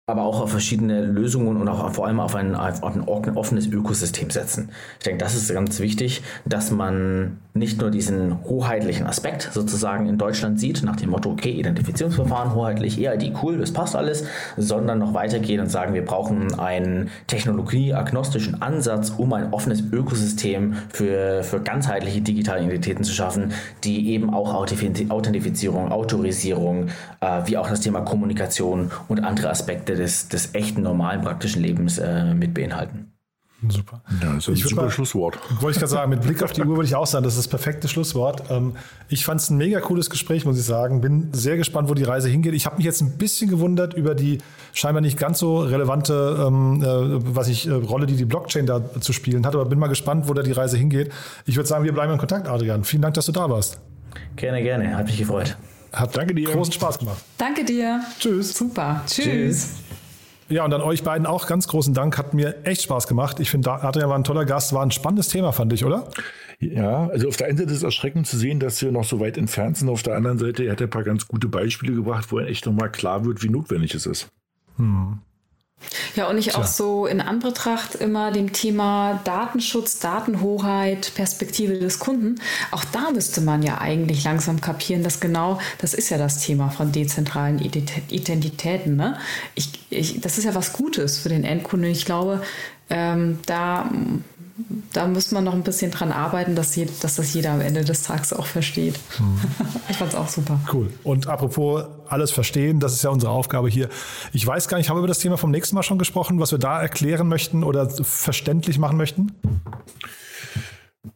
aber auch auf verschiedene Lösungen und auch vor allem auf ein, auf ein offenes Ökosystem setzen. Ich denke, das ist ganz wichtig, dass man nicht nur diesen hoheitlichen Aspekt sozusagen in Deutschland sieht, nach dem Motto, okay, Identifizierungsverfahren, hoheitlich, EID, cool, das passt alles, sondern noch weitergehen und sagen, wir brauchen einen technologieagnostischen Ansatz, um ein offenes Ökosystem für, für ganzheitliche digitale Identitäten zu schaffen, die eben auch Authentifizierung, Autorisierung, äh, wie auch das Thema Kommunikation und andere Aspekte Aspekte des, des echten, normalen, praktischen Lebens äh, mit beinhalten. Super. Ja, das ist ein ich super mal, Schlusswort. Wollte ich gerade sagen, mit Blick auf die Uhr würde ich auch sagen, das ist das perfekte Schlusswort. Ähm, ich fand es ein mega cooles Gespräch, muss ich sagen. Bin sehr gespannt, wo die Reise hingeht. Ich habe mich jetzt ein bisschen gewundert über die scheinbar nicht ganz so relevante ähm, äh, was ich, äh, Rolle, die die Blockchain da zu spielen hat, aber bin mal gespannt, wo da die Reise hingeht. Ich würde sagen, wir bleiben in Kontakt, Adrian. Vielen Dank, dass du da warst. Gerne, gerne. Hat mich gefreut. Hat Danke dir. großen Spaß gemacht. Danke dir. Tschüss. Super. Tschüss. Tschüss. Ja, und an euch beiden auch ganz großen Dank. Hat mir echt Spaß gemacht. Ich finde, Adrian war ein toller Gast, war ein spannendes Thema, fand ich, oder? Ja, also auf der einen Seite ist es erschreckend zu sehen, dass wir noch so weit entfernt sind. Auf der anderen Seite, er hat ein paar ganz gute Beispiele gebracht, wo er echt nochmal klar wird, wie notwendig es ist. Hm. Ja, und ich Tja. auch so in Anbetracht immer dem Thema Datenschutz, Datenhoheit, Perspektive des Kunden. Auch da müsste man ja eigentlich langsam kapieren, dass genau, das ist ja das Thema von dezentralen Identitäten. Ne? Ich, ich, das ist ja was Gutes für den Endkunden. Ich glaube, ähm, da da muss man noch ein bisschen dran arbeiten, dass, je, dass das jeder am Ende des Tages auch versteht. Hm. [laughs] Ich fand es auch super. Cool. Und apropos alles verstehen, das ist ja unsere Aufgabe hier. Ich weiß gar nicht, haben wir über das Thema vom nächsten Mal schon gesprochen, was wir da erklären möchten oder verständlich machen möchten?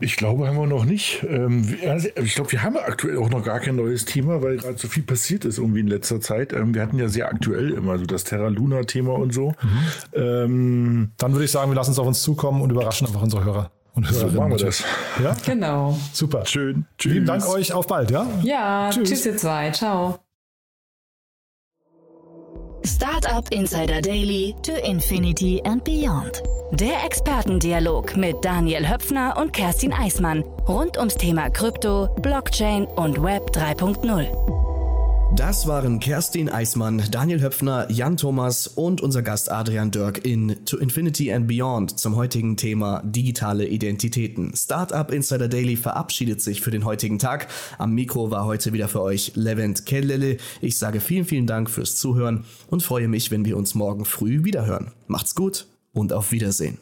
Ich glaube, haben wir noch nicht. Ähm, ich glaube, wir haben aktuell auch noch gar kein neues Thema, weil gerade so viel passiert ist irgendwie in letzter Zeit. Ähm, wir hatten ja sehr aktuell immer so das Terra Luna Thema und so. Mhm. Ähm, Dann würde ich sagen, wir lassen es auf uns zukommen und überraschen einfach unsere Hörer. Und so machen wir das. Ja? Genau. Super. Schön. Tschüss. Vielen Dank euch. Auf bald, ja? Ja, tschüss, tschüss ihr zwei. Ciao. Startup Insider Daily to Infinity and Beyond. Der Expertendialog mit Daniel Höpfner und Kerstin Eismann rund ums Thema Krypto, Blockchain und Web 3.0. Das waren Kerstin Eismann, Daniel Höpfner, Jan Thomas und unser Gast Adrian Dirk in To Infinity and Beyond zum heutigen Thema digitale Identitäten. Startup Insider Daily verabschiedet sich für den heutigen Tag. Am Mikro war heute wieder für euch Levent Kellele. Ich sage vielen, vielen Dank fürs Zuhören und freue mich, wenn wir uns morgen früh wiederhören. Macht's gut und auf Wiedersehen.